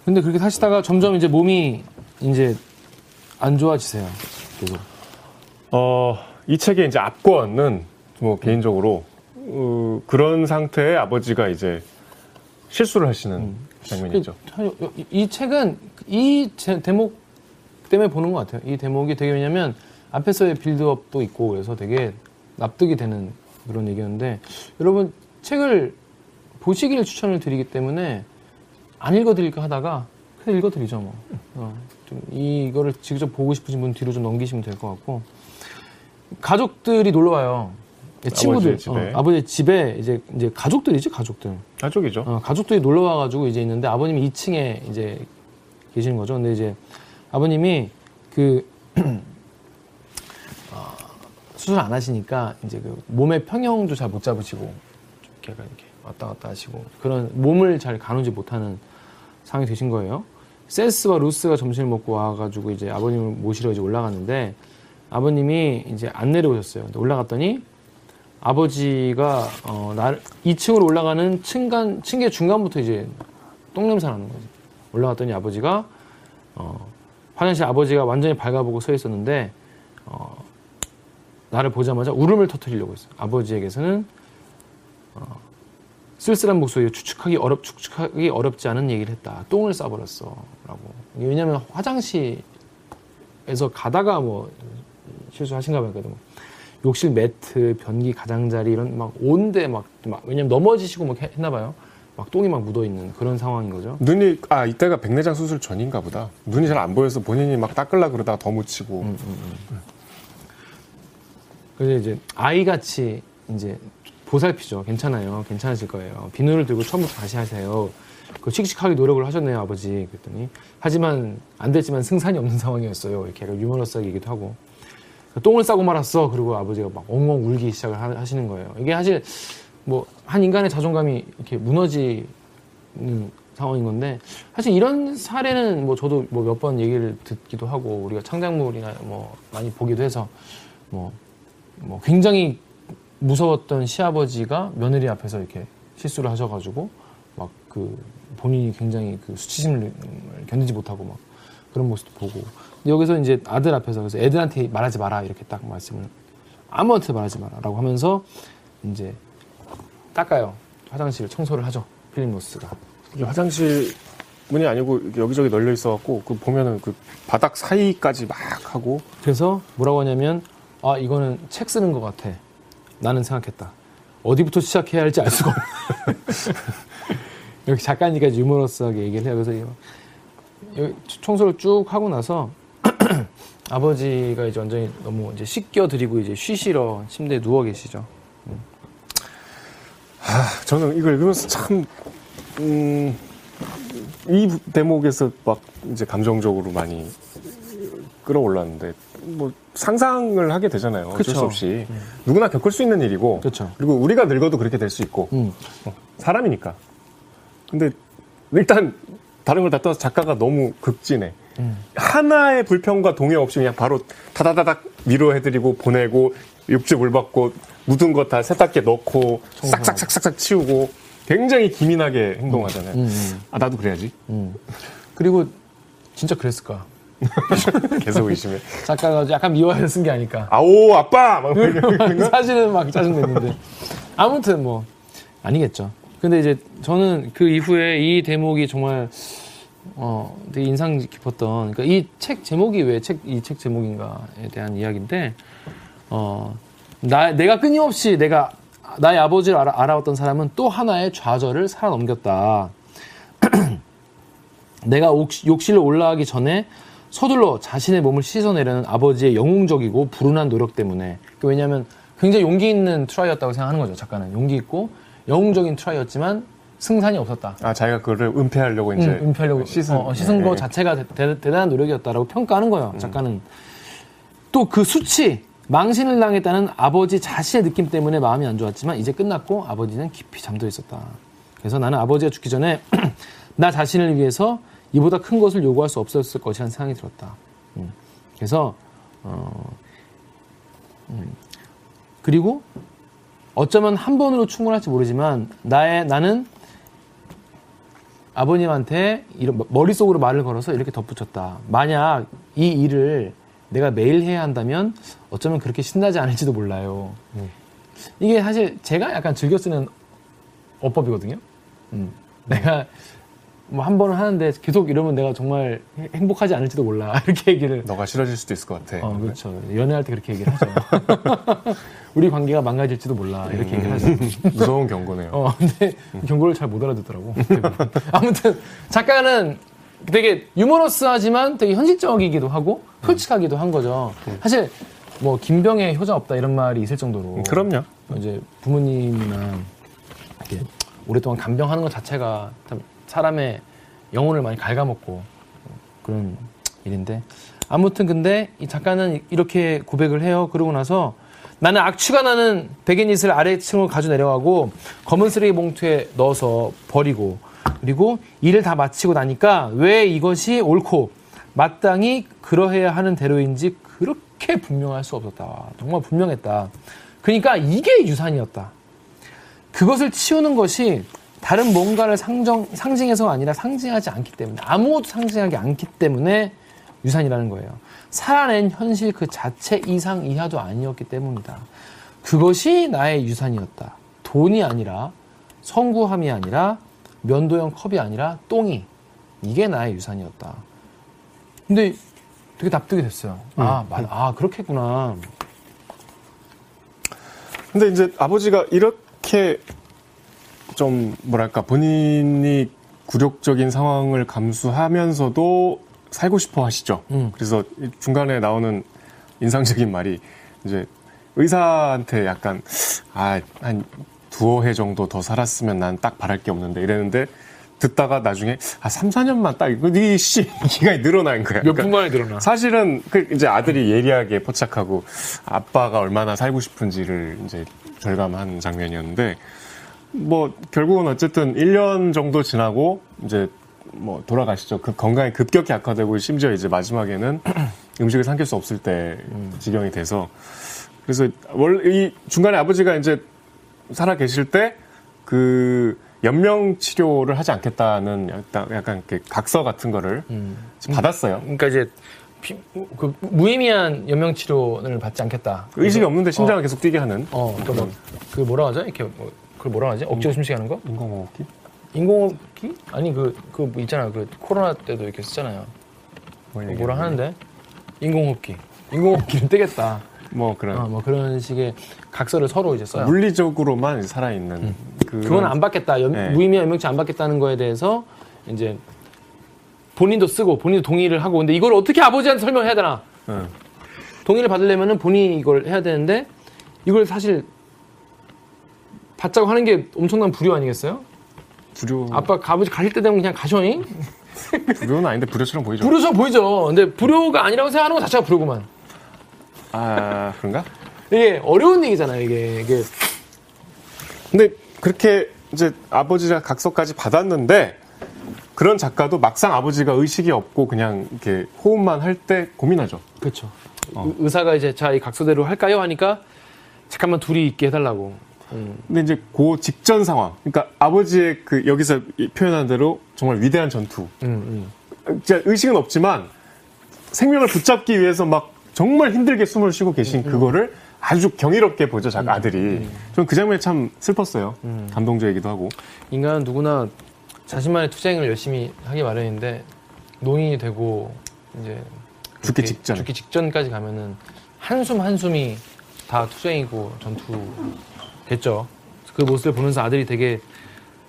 근데 그렇게 사시다가 점점 이제 몸이 이제 안 좋아지세요. 계속. 어, 이 책의 이제 앞권은 뭐 개인적으로 어, 그런 상태에 아버지가 이제 실수를 하시는 장면이죠. 그, 이- 이 책은 이 제- 대목 때문에 보는 것 같아요. 이 대목이 되게 왜냐면 앞에서의 빌드업도 있고 그래서 되게 납득이 되는 그런 얘기였는데 여러분 책을 보시기를 추천을 드리기 때문에 안 읽어드릴까 하다가 그냥 읽어드리죠 뭐. 어, 좀 이거를 직접 보고 싶으신 분 뒤로 좀 넘기시면 될 것 같고 가족들이 놀러 와요. 친구들 아버지의 집에. 어, 아버지 집에 이제 이제 가족들이지 가족들. 가족이죠. 어, 가족들이 놀러 와가지고 이제 있는데 아버님이 2층에 이제 계시는 거죠. 근데 이제 아버님이 그 어, 수술 안 하시니까 이제 그 몸의 평형도 잘 못 잡으시고 좀 이렇게 이렇게 왔다 갔다 하시고 그런 몸을 잘 가누지 못하는 상황이 되신 거예요. 센스와 루스가 점심을 먹고 와가지고 이제 아버님을 모시러 이제 올라갔는데 아버님이 이제 안 내려오셨어요. 올라갔더니 아버지가 어, 날 2층으로 올라가는 층간 층계 중간부터 이제 똥냄새 나는 거지. 올라갔더니 아버지가 어, 화장실 아버지가 완전히 밝아보고 서 있었는데 어, 나를 보자마자 울음을 터뜨리려고 했어요. 아버지에게서는 어, 쓸쓸한 목소리로 추측하기 어렵 추측하기 어렵지 않은 얘기를 했다. 똥을 싸버렸어라고. 왜냐하면 화장실에서 가다가 뭐 실수하신가 봐요. 그래도 뭐 욕실 매트, 변기 가장자리 이런 막 온데 막, 막 왜냐면 넘어지시고 막 했나 봐요. 막 똥이 막 묻어 있는 그런 상황인 거죠. 눈이 아 이때가 백내장 수술 전인가 보다. 눈이 잘 안 보여서 본인이 막 닦으려 그러다가 더 묻히고. 음. 그래서 이제 아이같이 이제 보살피죠. 괜찮아요. 괜찮아질 거예요. 비누를 들고 처음부터 다시 하세요. 그 씩씩하게 노력을 하셨네요, 아버지. 그랬더니 하지만 안 됐지만 승산이 없는 상황이었어요. 이렇게 유머러스하게 얘기도 하고 똥을 싸고 말았어. 그리고 아버지가 막 엉엉 울기 시작을 하- 하시는 거예요. 이게 사실 뭐 한 인간의 자존감이 이렇게 무너지는 상황인 건데 사실 이런 사례는 뭐 저도 뭐 몇 번 얘기를 듣기도 하고 우리가 창작물이나 뭐 많이 보기도 해서 뭐, 뭐 굉장히 무서웠던 시아버지가 며느리 앞에서 이렇게 실수를 하셔가지고 막 그 본인이 굉장히 그 수치심을 견디지 못하고 막 그런 모습도 보고. 여기서 이제 아들 앞에서 그래서 애들한테 말하지 마라 이렇게 딱 말씀을 아무한테 말하지 마라라고 하면서 이제 닦아요. 화장실 청소를 하죠. 필립 로스가. 이게 화장실 문이 아니고 여기저기 널려 있어갖고 그 보면은 그 바닥 사이까지 막 하고. 그래서 뭐라고 하냐면 아 이거는 책 쓰는 것 같아. 나는 생각했다. 어디부터 시작해야 할지 알 수가 없네. 여기 작가니까 유머러스하게 얘기를 해요. 그래서 여기 청소를 쭉 하고 나서 아버지가 이제 완전히 너무 이제 씻겨 드리고 이제 쉬시러 침대에 누워 계시죠. 저는 이걸 읽으면서 참, 음, 이 대목에서 막 이제 감정적으로 많이 끌어올랐는데, 뭐, 상상을 하게 되잖아요. 어쩔 그쵸. 수 없이. 누구나 겪을 수 있는 일이고, 그쵸. 그리고 우리가 늙어도 그렇게 될 수 있고, 음. 어, 사람이니까. 근데 일단 다른 걸 다 떠나서 작가가 너무 극진해. 음. 하나의 불평과 동의 없이 그냥 바로 다다다닥 위로해드리고 보내고 육즙 물 받고 묻은 거다 세탁기에 넣고 싹싹싹싹 치우고 굉장히 기민하게 행동하잖아요. 음, 음, 아 나도 그래야지. 음. 그리고 진짜 그랬을까 계속 의심해. 작가가 약간 미워해서 쓴 게 아닐까 아오 아빠 막. 사실은 막 짜증냈는데 아무튼 뭐 아니겠죠. 근데 이제 저는 그 이후에 이 대목이 정말 어 되게 인상 깊었던 그러니까 이 책 제목이 왜 책 이 책 제목인가에 대한 이야기인데 어 나 내가 끊임없이 내가 나의 아버지를 알아, 알아왔던 사람은 또 하나의 좌절을 살아넘겼다. 내가 옥- 욕실로 올라가기 전에 서둘러 자신의 몸을 씻어내려는 아버지의 영웅적이고 불운한 노력 때문에. 그 왜냐하면 굉장히 용기 있는 try였다고 생각하는 거죠 작가는. 용기 있고 영웅적인 try였지만 승산이 없었다. 아 자기가 그거를 은폐하려고 이제 음, 은폐하려고 씻은, 어, 씻은 거 예, 예. 자체가 대, 단한 노력이었다라고 평가하는 거예요 작가는. 또그 수치 망신을 당했다는 아버지 자신의 느낌 때문에 마음이 안 좋았지만 이제 끝났고 아버지는 깊이 잠들어 있었다. 그래서 나는 아버지가 죽기 전에 나 자신을 위해서 이보다 큰 것을 요구할 수 없었을 것이라는 생각이 들었다 음. 그래서 어, 음. 그리고 어쩌면 한 번으로 충분할지 모르지만 나의 나는 아버님한테 이런 머릿속으로 말을 걸어서 이렇게 덧붙였다. 만약 이 일을 내가 매일 해야 한다면 어쩌면 그렇게 신나지 않을지도 몰라요. 이게 사실 제가 약간 즐겨 쓰는 어법이거든요. 음. 내가 뭐 한 번은 하는데 계속 이러면 내가 정말 해- 행복하지 않을지도 몰라. 이렇게 얘기를 너가 싫어질 수도 있을 것 같아. 어, 그렇죠. 연애할 때 그렇게 얘기를 하죠. 우리 관계가 망가질지도 몰라. 이렇게 얘기를 하죠. 무서운 경고네요. 어, 근데 경고를 잘 못 알아듣더라고. 아무튼 작가는 되게 유머러스하지만 되게 현실적이기도 하고 솔직하기도 한 거죠. 사실 뭐 김병의 효자 없다 이런 말이 있을 정도로 그럼요. 이제 부모님이나 이렇게 오랫동안 간병하는 것 자체가 참 사람의 영혼을 많이 갉아먹고 그런 일인데 아무튼 근데 이 작가는 이렇게 고백을 해요. 그러고 나서 나는 악취가 나는 베개닛을 아래층으로 가져 내려가고 검은 쓰레기 봉투에 넣어서 버리고 그리고 일을 다 마치고 나니까 왜 이것이 옳고 마땅히 그러해야 하는 대로인지 그렇게 분명할 수 없었다. 정말 분명했다. 그러니까 이게 유산이었다. 그것을 치우는 것이 다른 뭔가를 상정, 상징해서가 아니라 상징하지 않기 때문에 아무것도 상징하지 않기 때문에 유산이라는 거예요. 살아낸 현실 그 자체 이상 이하도 아니었기 때문이다. 그것이 나의 유산이었다. 돈이 아니라 성구함이 아니라 면도형 컵이 아니라 똥이 이게 나의 유산이었다. 근데 되게 납득이 됐어요. 아, 맞, 아 그렇겠구나. 근데 이제 아버지가 이렇게 좀 뭐랄까 본인이 굴욕적인 상황을 감수하면서도 살고 싶어 하시죠. 음. 그래서 이 중간에 나오는 인상적인 말이 이제 의사한테 약간 아 한 두어 해 정도 더 살았으면 난 딱 바랄 게 없는데 이랬는데 듣다가 나중에 아 3, 4년만 딱 이거 이씨 기간이 늘어난 거야. 몇 그러니까 분만에 늘어나. 사실은 그 이제 아들이 예리하게 포착하고 아빠가 얼마나 살고 싶은지를 이제 절감한 장면이었는데 뭐 결국은 어쨌든 1년 정도 지나고 이제 뭐 돌아가시죠. 그 건강이 급격히 악화되고 심지어 이제 마지막에는 음식을 삼킬 수 없을 때 지경이 돼서 그래서 원래 이 중간에 아버지가 이제 살아 계실 때 그 연명 치료를 하지 않겠다는 약간, 약간 이렇게 각서 같은 거를 받았어요. 그러니까 이제 피- 그 무의미한 연명 치료를 받지 않겠다. 의식이 없는데 심장을 계속 뛰게 하는 어, 그뭐그 뭐라 하죠? 이렇게 뭐 그걸 뭐라 하지? 억지로 숨쉬게 하는 거? 인공호흡기? 인공호흡기? 아니 그 그 뭐 있잖아. 그 코로나 때도 이렇게 쓰잖아요. 뭘 뭐라 하는데? 인공호흡기. 인공호흡기는 뜨겠다. 뭐 그런 어, 뭐 그런 식의 각서를 서로 이제 써요. 물리적으로만 살아있는 그 그건 안 받겠다. 연- 네. 무의미한 연명치 안 받겠다는 거에 대해서 이제 본인도 쓰고 본인도 동의를 하고 근데 이걸 어떻게 아버지한테 설명해야 되나? 응. 동의를 받으려면은 본인이 이걸 해야 되는데 이걸 사실 받자고 하는 게 엄청난 불효 아니겠어요? 불효 아빠 아버지 가실 때 되면 그냥 가셔잉? 불효는 아닌데 불효처럼 보이죠. 불효처럼 보이죠. 근데 불효가 아니라고 생각하는 것 자체가 불효구만. 아 그런가? 이게 어려운 얘기잖아요. 이게 이게 근데 그렇게 이제 아버지가 각서까지 받았는데 그런 작가도 막상 아버지가 의식이 없고 그냥 이렇게 호흡만 할 때 고민하죠. 그렇죠. 어. 의- 의사가 이제 자 이 각서대로 할까요 하니까 잠깐만 둘이 있게 해달라고. 음. 근데 이제 그 직전 상황, 그러니까 아버지의 그 여기서 이- 표현한 대로 정말 위대한 전투. 음, 음. 진짜 의식은 없지만 생명을 붙잡기 위해서 막 정말 힘들게 숨을 쉬고 계신 그거를 아주 경이롭게 보죠, 작 아들이. 저는 그 장면이 참 슬펐어요. 감동적이기도 하고. 인간은 누구나 자신만의 투쟁을 열심히 하기 마련인데 노인이 되고 이제 죽기 직전. 죽기 직전까지 가면은 한숨 한숨이 다 투쟁이고 전투 겠죠. 그 모습을 보면서 아들이 되게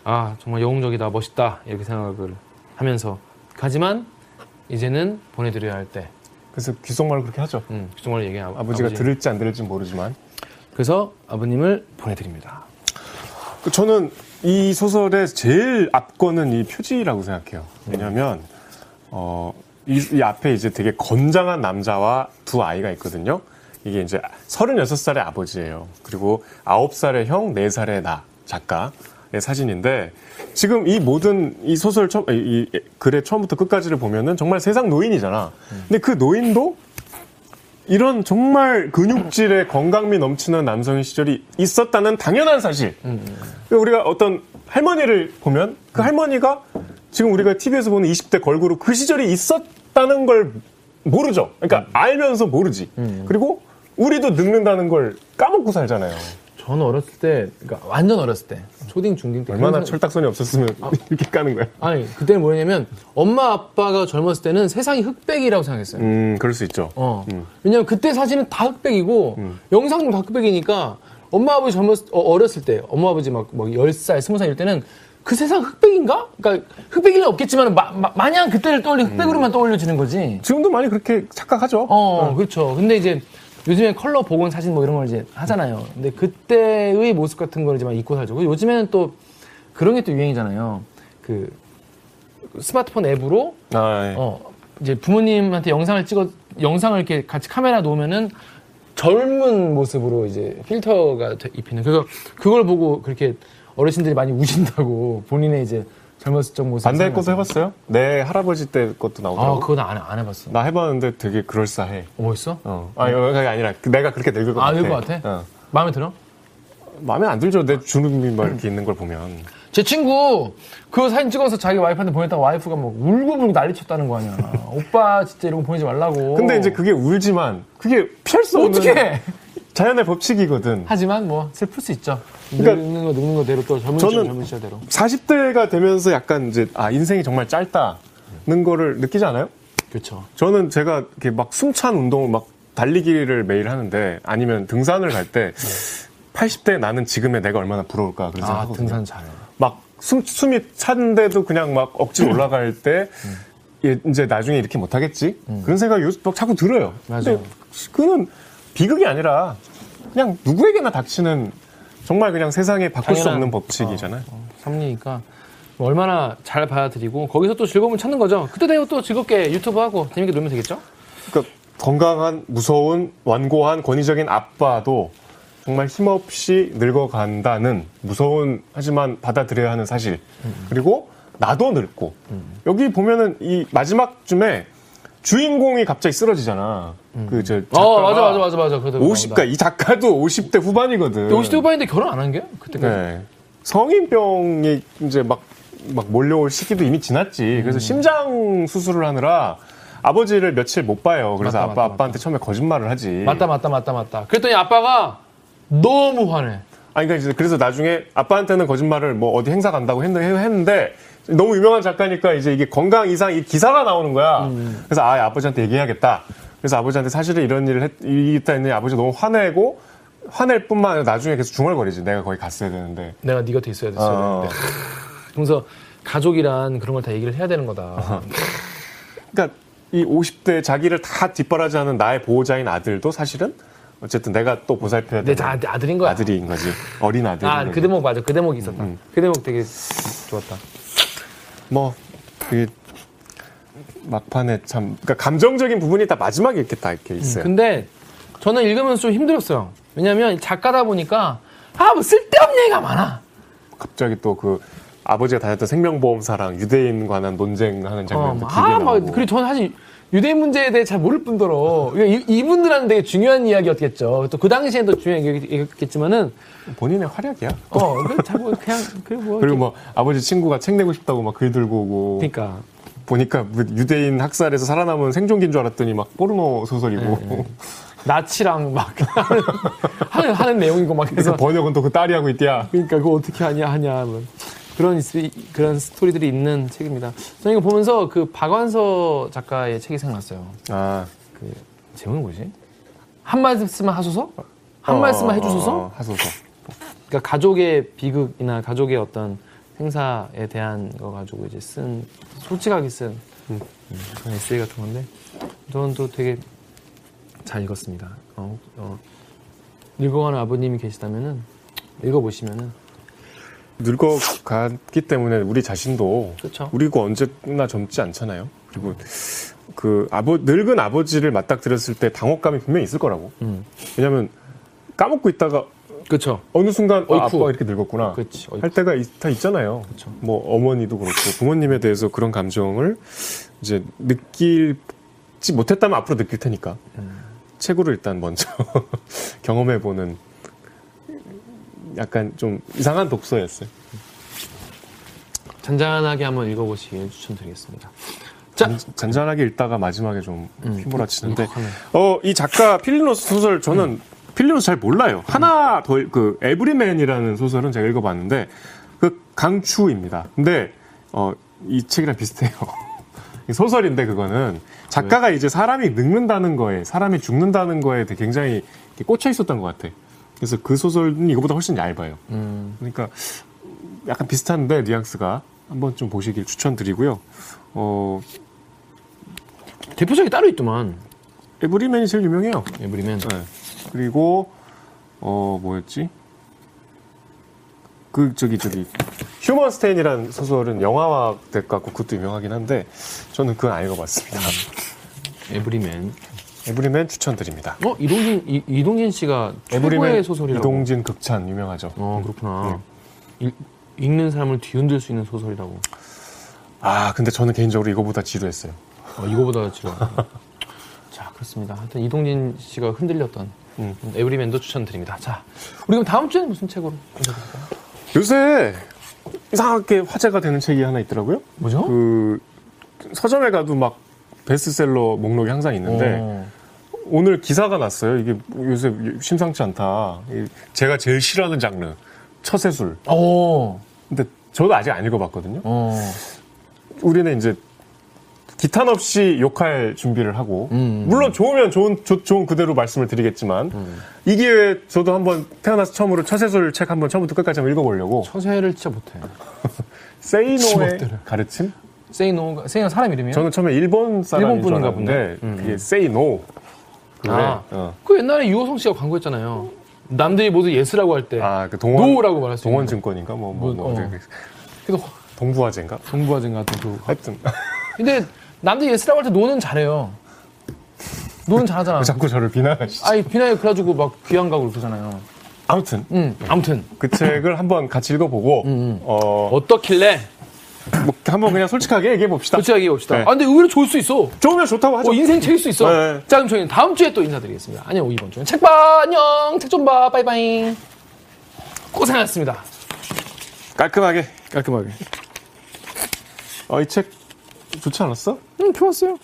아 정말 영웅적이다 멋있다 이렇게 생각을 하면서 하지만 이제는 보내드려야 할 때 그래서 귓속말로 그렇게 하죠. 음, 정말 얘기하고 아버지가 들을지 안 들을지 모르지만. 그래서 아버님을 보내드립니다. 저는 이 소설의 제일 앞거는 이 표지라고 생각해요. 왜냐하면 어, 이, 이 앞에 이제 되게 건장한 남자와 두 아이가 있거든요. 이게 이제 36살의 아버지예요. 그리고 9살의 형, 4살의 나 작가의 사진인데 지금 이 모든 이 소설 처음 이, 이 글의 처음부터 끝까지를 보면은 정말 세상 노인이잖아. 근데 그 노인도 이런 정말 근육질의 건강미 넘치는 남성의 시절이 있었다는 당연한 사실. 그러니까 우리가 어떤 할머니를 보면 그 할머니가 지금 우리가 TV에서 보는 20대 걸그룹 그 시절이 있었다는 걸 모르죠. 그러니까 알면서 모르지. 그리고 우리도 늙는다는 걸 까먹고 살잖아요. 저는 어렸을 때, 그러니까 완전 어렸을 때, 초딩 중딩 때 얼마나 생- 철딱선이 없었으면 이렇게 까는 거야. 아니 그때는 뭐냐면 엄마 아빠가 젊었을 때는 세상이 흑백이라고 생각했어요. 음, 그럴 수 있죠. 어. 음. 왜냐면 그때 사진은 다 흑백이고 영상도 다 흑백이니까 엄마 아버지 젊었 어, 어렸을 때 엄마 아버지 막뭐 10살, 20살 이럴 때는 그 세상 흑백인가? 그러니까 흑백일 리 없겠지만 마, 마, 마냥 그때를 떠올리 흑백으로만 떠올려지는 거지. 지금도 많이 그렇게 착각하죠. 어, 그렇죠. 근데 이제 요즘에 컬러 복원 사진 뭐 이런 걸 이제 하잖아요. 근데 그때의 모습 같은 걸 이제 막 잊고 살죠. 요즘에는 또 그런 게 또 유행이잖아요. 그 스마트폰 앱으로 아, 예. 어, 이제 부모님한테 영상을 찍어, 영상을 이렇게 같이 카메라 놓으면은 젊은 모습으로 이제 필터가 돼- 입히는. 그래서 그걸 보고 그렇게 어르신들이 많이 우신다고 본인의 이제 젊었을 적 모습. 반대 것도 해봤어요? 내 할아버지 때 것도 아, 나오더라고. 그건 안, 안 해봤어. 나 해봤는데 되게 그럴싸해. 뭐 있어? 어. 아, 여기가 아니라 그 내가 그렇게 늙을 것 아, 같아. 늙을 것 같아? 어. 마음에 들어? 마음에 안 들죠. 내 주름이 막 이렇게 있는 걸 보면. 제 친구 그 사진 찍어서 자기 와이프한테 보냈다가 와이프가 막 울고불고 난리 쳤다는 거 아니야. 오빠 진짜 이런 거 보내지 말라고. 근데 이제 그게 울지만 그게 피할 수 없는 어떻게? 자연의 법칙이거든. 하지만 뭐 슬플 수 있죠. 그러니까 늙는 거 늙는 거대로 또 젊은 시절 저는- 젊은 시절대로. 40대가 되면서 약간 이제 아 인생이 정말 짧다는 거를 느끼지 않아요? 그렇죠. 저는 제가 이렇게 막 숨찬 운동을 막 달리기를 매일 하는데 아니면 등산을 갈 때 80대 나는 지금의 내가 얼마나 부러울까 그런 아. 등산 잘해. 숨, 숨이 찬데도 그냥 막 억지로 올라갈 때얘 이제 나중에 이렇게 못하겠지 그런 생각이 요새 막 자꾸 들어요. 맞아요. 근데 그는 비극이 아니라 그냥 누구에게나 닥치는 정말 그냥 세상에 바꿀 수 없는 법칙이잖아요. 섭리니까 뭐 얼마나 잘 받아들이고 거기서 또 즐거움을 찾는 거죠. 그때 되고 또 즐겁게 유튜브 하고 재밌게 놀면 되겠죠? 그러니까 건강한 무서운 완고한 권위적인 아빠도 정말 힘없이 늙어간다는 무서운 하지만 받아들여야 하는 사실 그리고 나도 늙고 여기 보면은 이 마지막 쯤에 주인공이 갑자기 쓰러지잖아 그저 어 맞아 맞아 맞아 맞아. 그래도 50가 이 작가도 50대 후반이거든 50대 후반인데 결혼 안 한 게? 그때까지. 네. 성인병이 이제 막, 막 몰려올 시기도 이미 지났지. 음. 그래서 심장 수술을 하느라 아버지를 며칠 못 봐요. 그래서 맞다, 아빠, 맞다, 아빠한테 처음에 거짓말을 하지. 맞다 맞다 맞다 맞다. 그랬더니 아빠가 너무 화내. 아니, 그러니까 이제 그래서 나중에 아빠한테는 거짓말을 뭐 어디 행사 간다고 했- 했는데 너무 유명한 작가니까 이제 이게 건강 이상 이 기사가 나오는 거야. 음. 그래서 아, 아버지한테 얘기해야겠다. 그래서 아버지한테 사실은 이런 일을 했, 있다 했는데 아버지 너무 화내고 화낼 뿐만 아니라 나중에 계속 중얼거리지. 내가 거기 갔어야 되는데. 내가 네 곁에 있어야 됐어야 어. 되는데. 그러면서 가족이란 그런 걸 다 얘기를 해야 되는 거다. 그러니까 이 50대 자기를 다 뒷바라지하는 나의 보호자인 아들도 사실은 어쨌든 내가 또 보살펴야 내 되는 자- 아들인 거야. 아들인 거지 어린 아들. 아, 그 대목 맞아. 그 대목이 있었다. 음. 그 대목 되게 좋았다. 뭐 그게 막판에 참 그러니까 감정적인 부분이 다 마지막에 이렇게 다 이렇게 있어요. 근데 저는 읽으면서 좀 힘들었어요. 왜냐면 작가다 보니까 아, 뭐 쓸데없는 얘기가 많아. 갑자기 또 그 아버지가 다녔던 생명보험사랑 유대인 관한 논쟁하는 어, 장면도 막, 길게 아, 나오고. 막, 그리고 저는 사실 유대인 문제에 대해 잘 모를 뿐더러 이, 이분들한테 되게 중요한 이야기였겠죠. 또 그 당시엔 또 중요한 이야기였겠지만은 본인의 활약이야. 어, 그, 잘 뭐, 그냥 그 뭐. 그리고 뭐 아버지 친구가 책 내고 싶다고 막 글 들고 오고 그러니까 보니까 뭐 유대인 학살에서 살아남은 생존기인 줄 알았더니 막 포르노 소설이고 네, 나치랑 막 하는, 하는 내용이고 막 그래서 번역은 또 그 딸이 하고 있대야. 그러니까 그거 어떻게 하냐 하냐 뭐 그런 스- 그런 스토리들이 있는 책입니다. 저는 이거 보면서 그 박완서 작가의 책이 생각났어요. 아 그 제목이 뭐지? 한 말씀만 하소서? 한 어, 말씀만 어, 해주소서? 어, 하소서. 그러니까 가족의 비극이나 가족의 어떤 행사에 대한 거 가지고 이제 쓴 솔직하게 쓴 음. 음, 그런 에세이 같은 건데 저는 또 되게 잘 읽었습니다. 어, 어, 읽어가는 아버님이 계시다면은 읽어보시면은 늙어갔기 때문에 우리 자신도 그렇죠. 우리고 언제나 젊지 않잖아요. 그리고 그 아버 늙은 아버지를 맞닥뜨렸을 때 당혹감이 분명히 있을 거라고. 음. 왜냐하면 까먹고 있다가 그렇죠. 어느 순간 어. 아빠가 이렇게 늙었구나 그렇지. 할 때가 있- 다 있잖아요. 그쵸. 뭐 어머니도 그렇고 부모님에 대해서 그런 감정을 이제 느끼지 못했다면 앞으로 느낄 테니까 음. 책으로 일단 먼저 경험해보는 약간 좀 이상한 독서였어요. 잔잔하게 한번 읽어보시길 추천드리겠습니다. 자, 잔- 잔잔하게 읽다가 마지막에 좀 휘몰아치는데 울컥하네. 어이 작가 필리노스 소설 저는 필리노스 잘 몰라요. 하나 더 그 에브리맨이라는 소설은 제가 읽어봤는데 그 강추입니다. 근데 어 이 책이랑 비슷해요. 이 소설인데 그거는 작가가 이제 사람이 늙는다는 거에 사람이 죽는다는 거에 굉장히 꽂혀 있었던 것 같아. 그래서 그 소설은 이거보다 훨씬 얇아요. 음, 그러니까 약간 비슷한데 뉘앙스가 한번 좀 보시길 추천드리고요. 어 대표작이 따로 있더만. 에브리맨이 제일 유명해요. 에브리맨. 네. 그리고 어 뭐였지? 그 저기 저기 휴먼 스테인이라는 소설은 영화화 될것 같고 그것도 유명하긴 한데 저는 그건 안 읽어봤습니다. 에브리맨. 에브리맨 추천드립니다. 어 이동진 이, 이동진 씨가 최고의 소설이라고. 이동진 극찬 유명하죠. 어 그렇구나. 읽, 읽는 사람을 뒤흔들 수 있는 소설이라고. 아 근데 저는 개인적으로 이거보다 지루했어요. 어, 이거보다 지금. 자 그렇습니다. 하여튼 이동진 씨가 흔들렸던 음. 에브리맨도 추천드립니다. 자 우리 그럼 다음 주에는 무슨 책으로? 요새 이상하게 화제가 되는 책이 하나 있더라고요. 뭐죠? 그 서점에 가도 막 베스트셀러 목록이 항상 있는데 어. 오늘 기사가 났어요. 이게 요새 심상치 않다. 이 제가 제일 싫어하는 장르 처세술. 어. 근데 저도 아직 안 읽어봤거든요. 어. 우리는 이제 기탄 없이 욕할 준비를 하고 음. 물론 좋으면 좋은 좋- 좋은 그대로 말씀을 드리겠지만 음. 이 기회에 저도 한번 태어나서 처음으로 처세술 책 한번 처음부터 끝까지 한번 읽어보려고 처세를 진짜 못해. 세이노의. 가르침? 세이노, 세이노 사람 이름이에요? 저는 처음에 일본 사람인 일본 분인가 줄 알았는데 보네. 음. 그게 세이노 그래. 아, 어. 그 옛날에 유오성 씨가 광고했잖아요. 남들이 모두 yes라고 할 때. 아, 그 동원 no라고 말할 수 동원증권인가 뭐 뭐 뭐, 뭐, 어. 그래서 동부화재인가? 동부화증 같은 그. 하여튼 근데 남들이 yes라고 할 때 no는 잘해요. no는 잘하잖아. 자꾸 저를 비난하시죠. 아니, 비난이 그래가지고 막 귀한 가고 그러잖아요. 아무튼 응, 아무튼. 그 책을 한번 같이 읽어보고 음, 어, 어떻길래? 뭐 한번 그냥 솔직하게 얘기해 봅시다. 솔직하게 얘기해 봅시다. 네. 아, 근데 의외로 좋을 수 있어. 좋으면 좋다고 하죠. 어, 인생 책일 수 있어. 네. 자, 그럼 저희는 다음 주에 또 인사드리겠습니다. 안녕, 이번 주는 책 봐, 안녕, 책 좀 봐, 빠이빠이. 고생하셨습니다. 깔끔하게. 깔끔하게. 어, 이 책 좋지 않았어? 응, 좋았어요.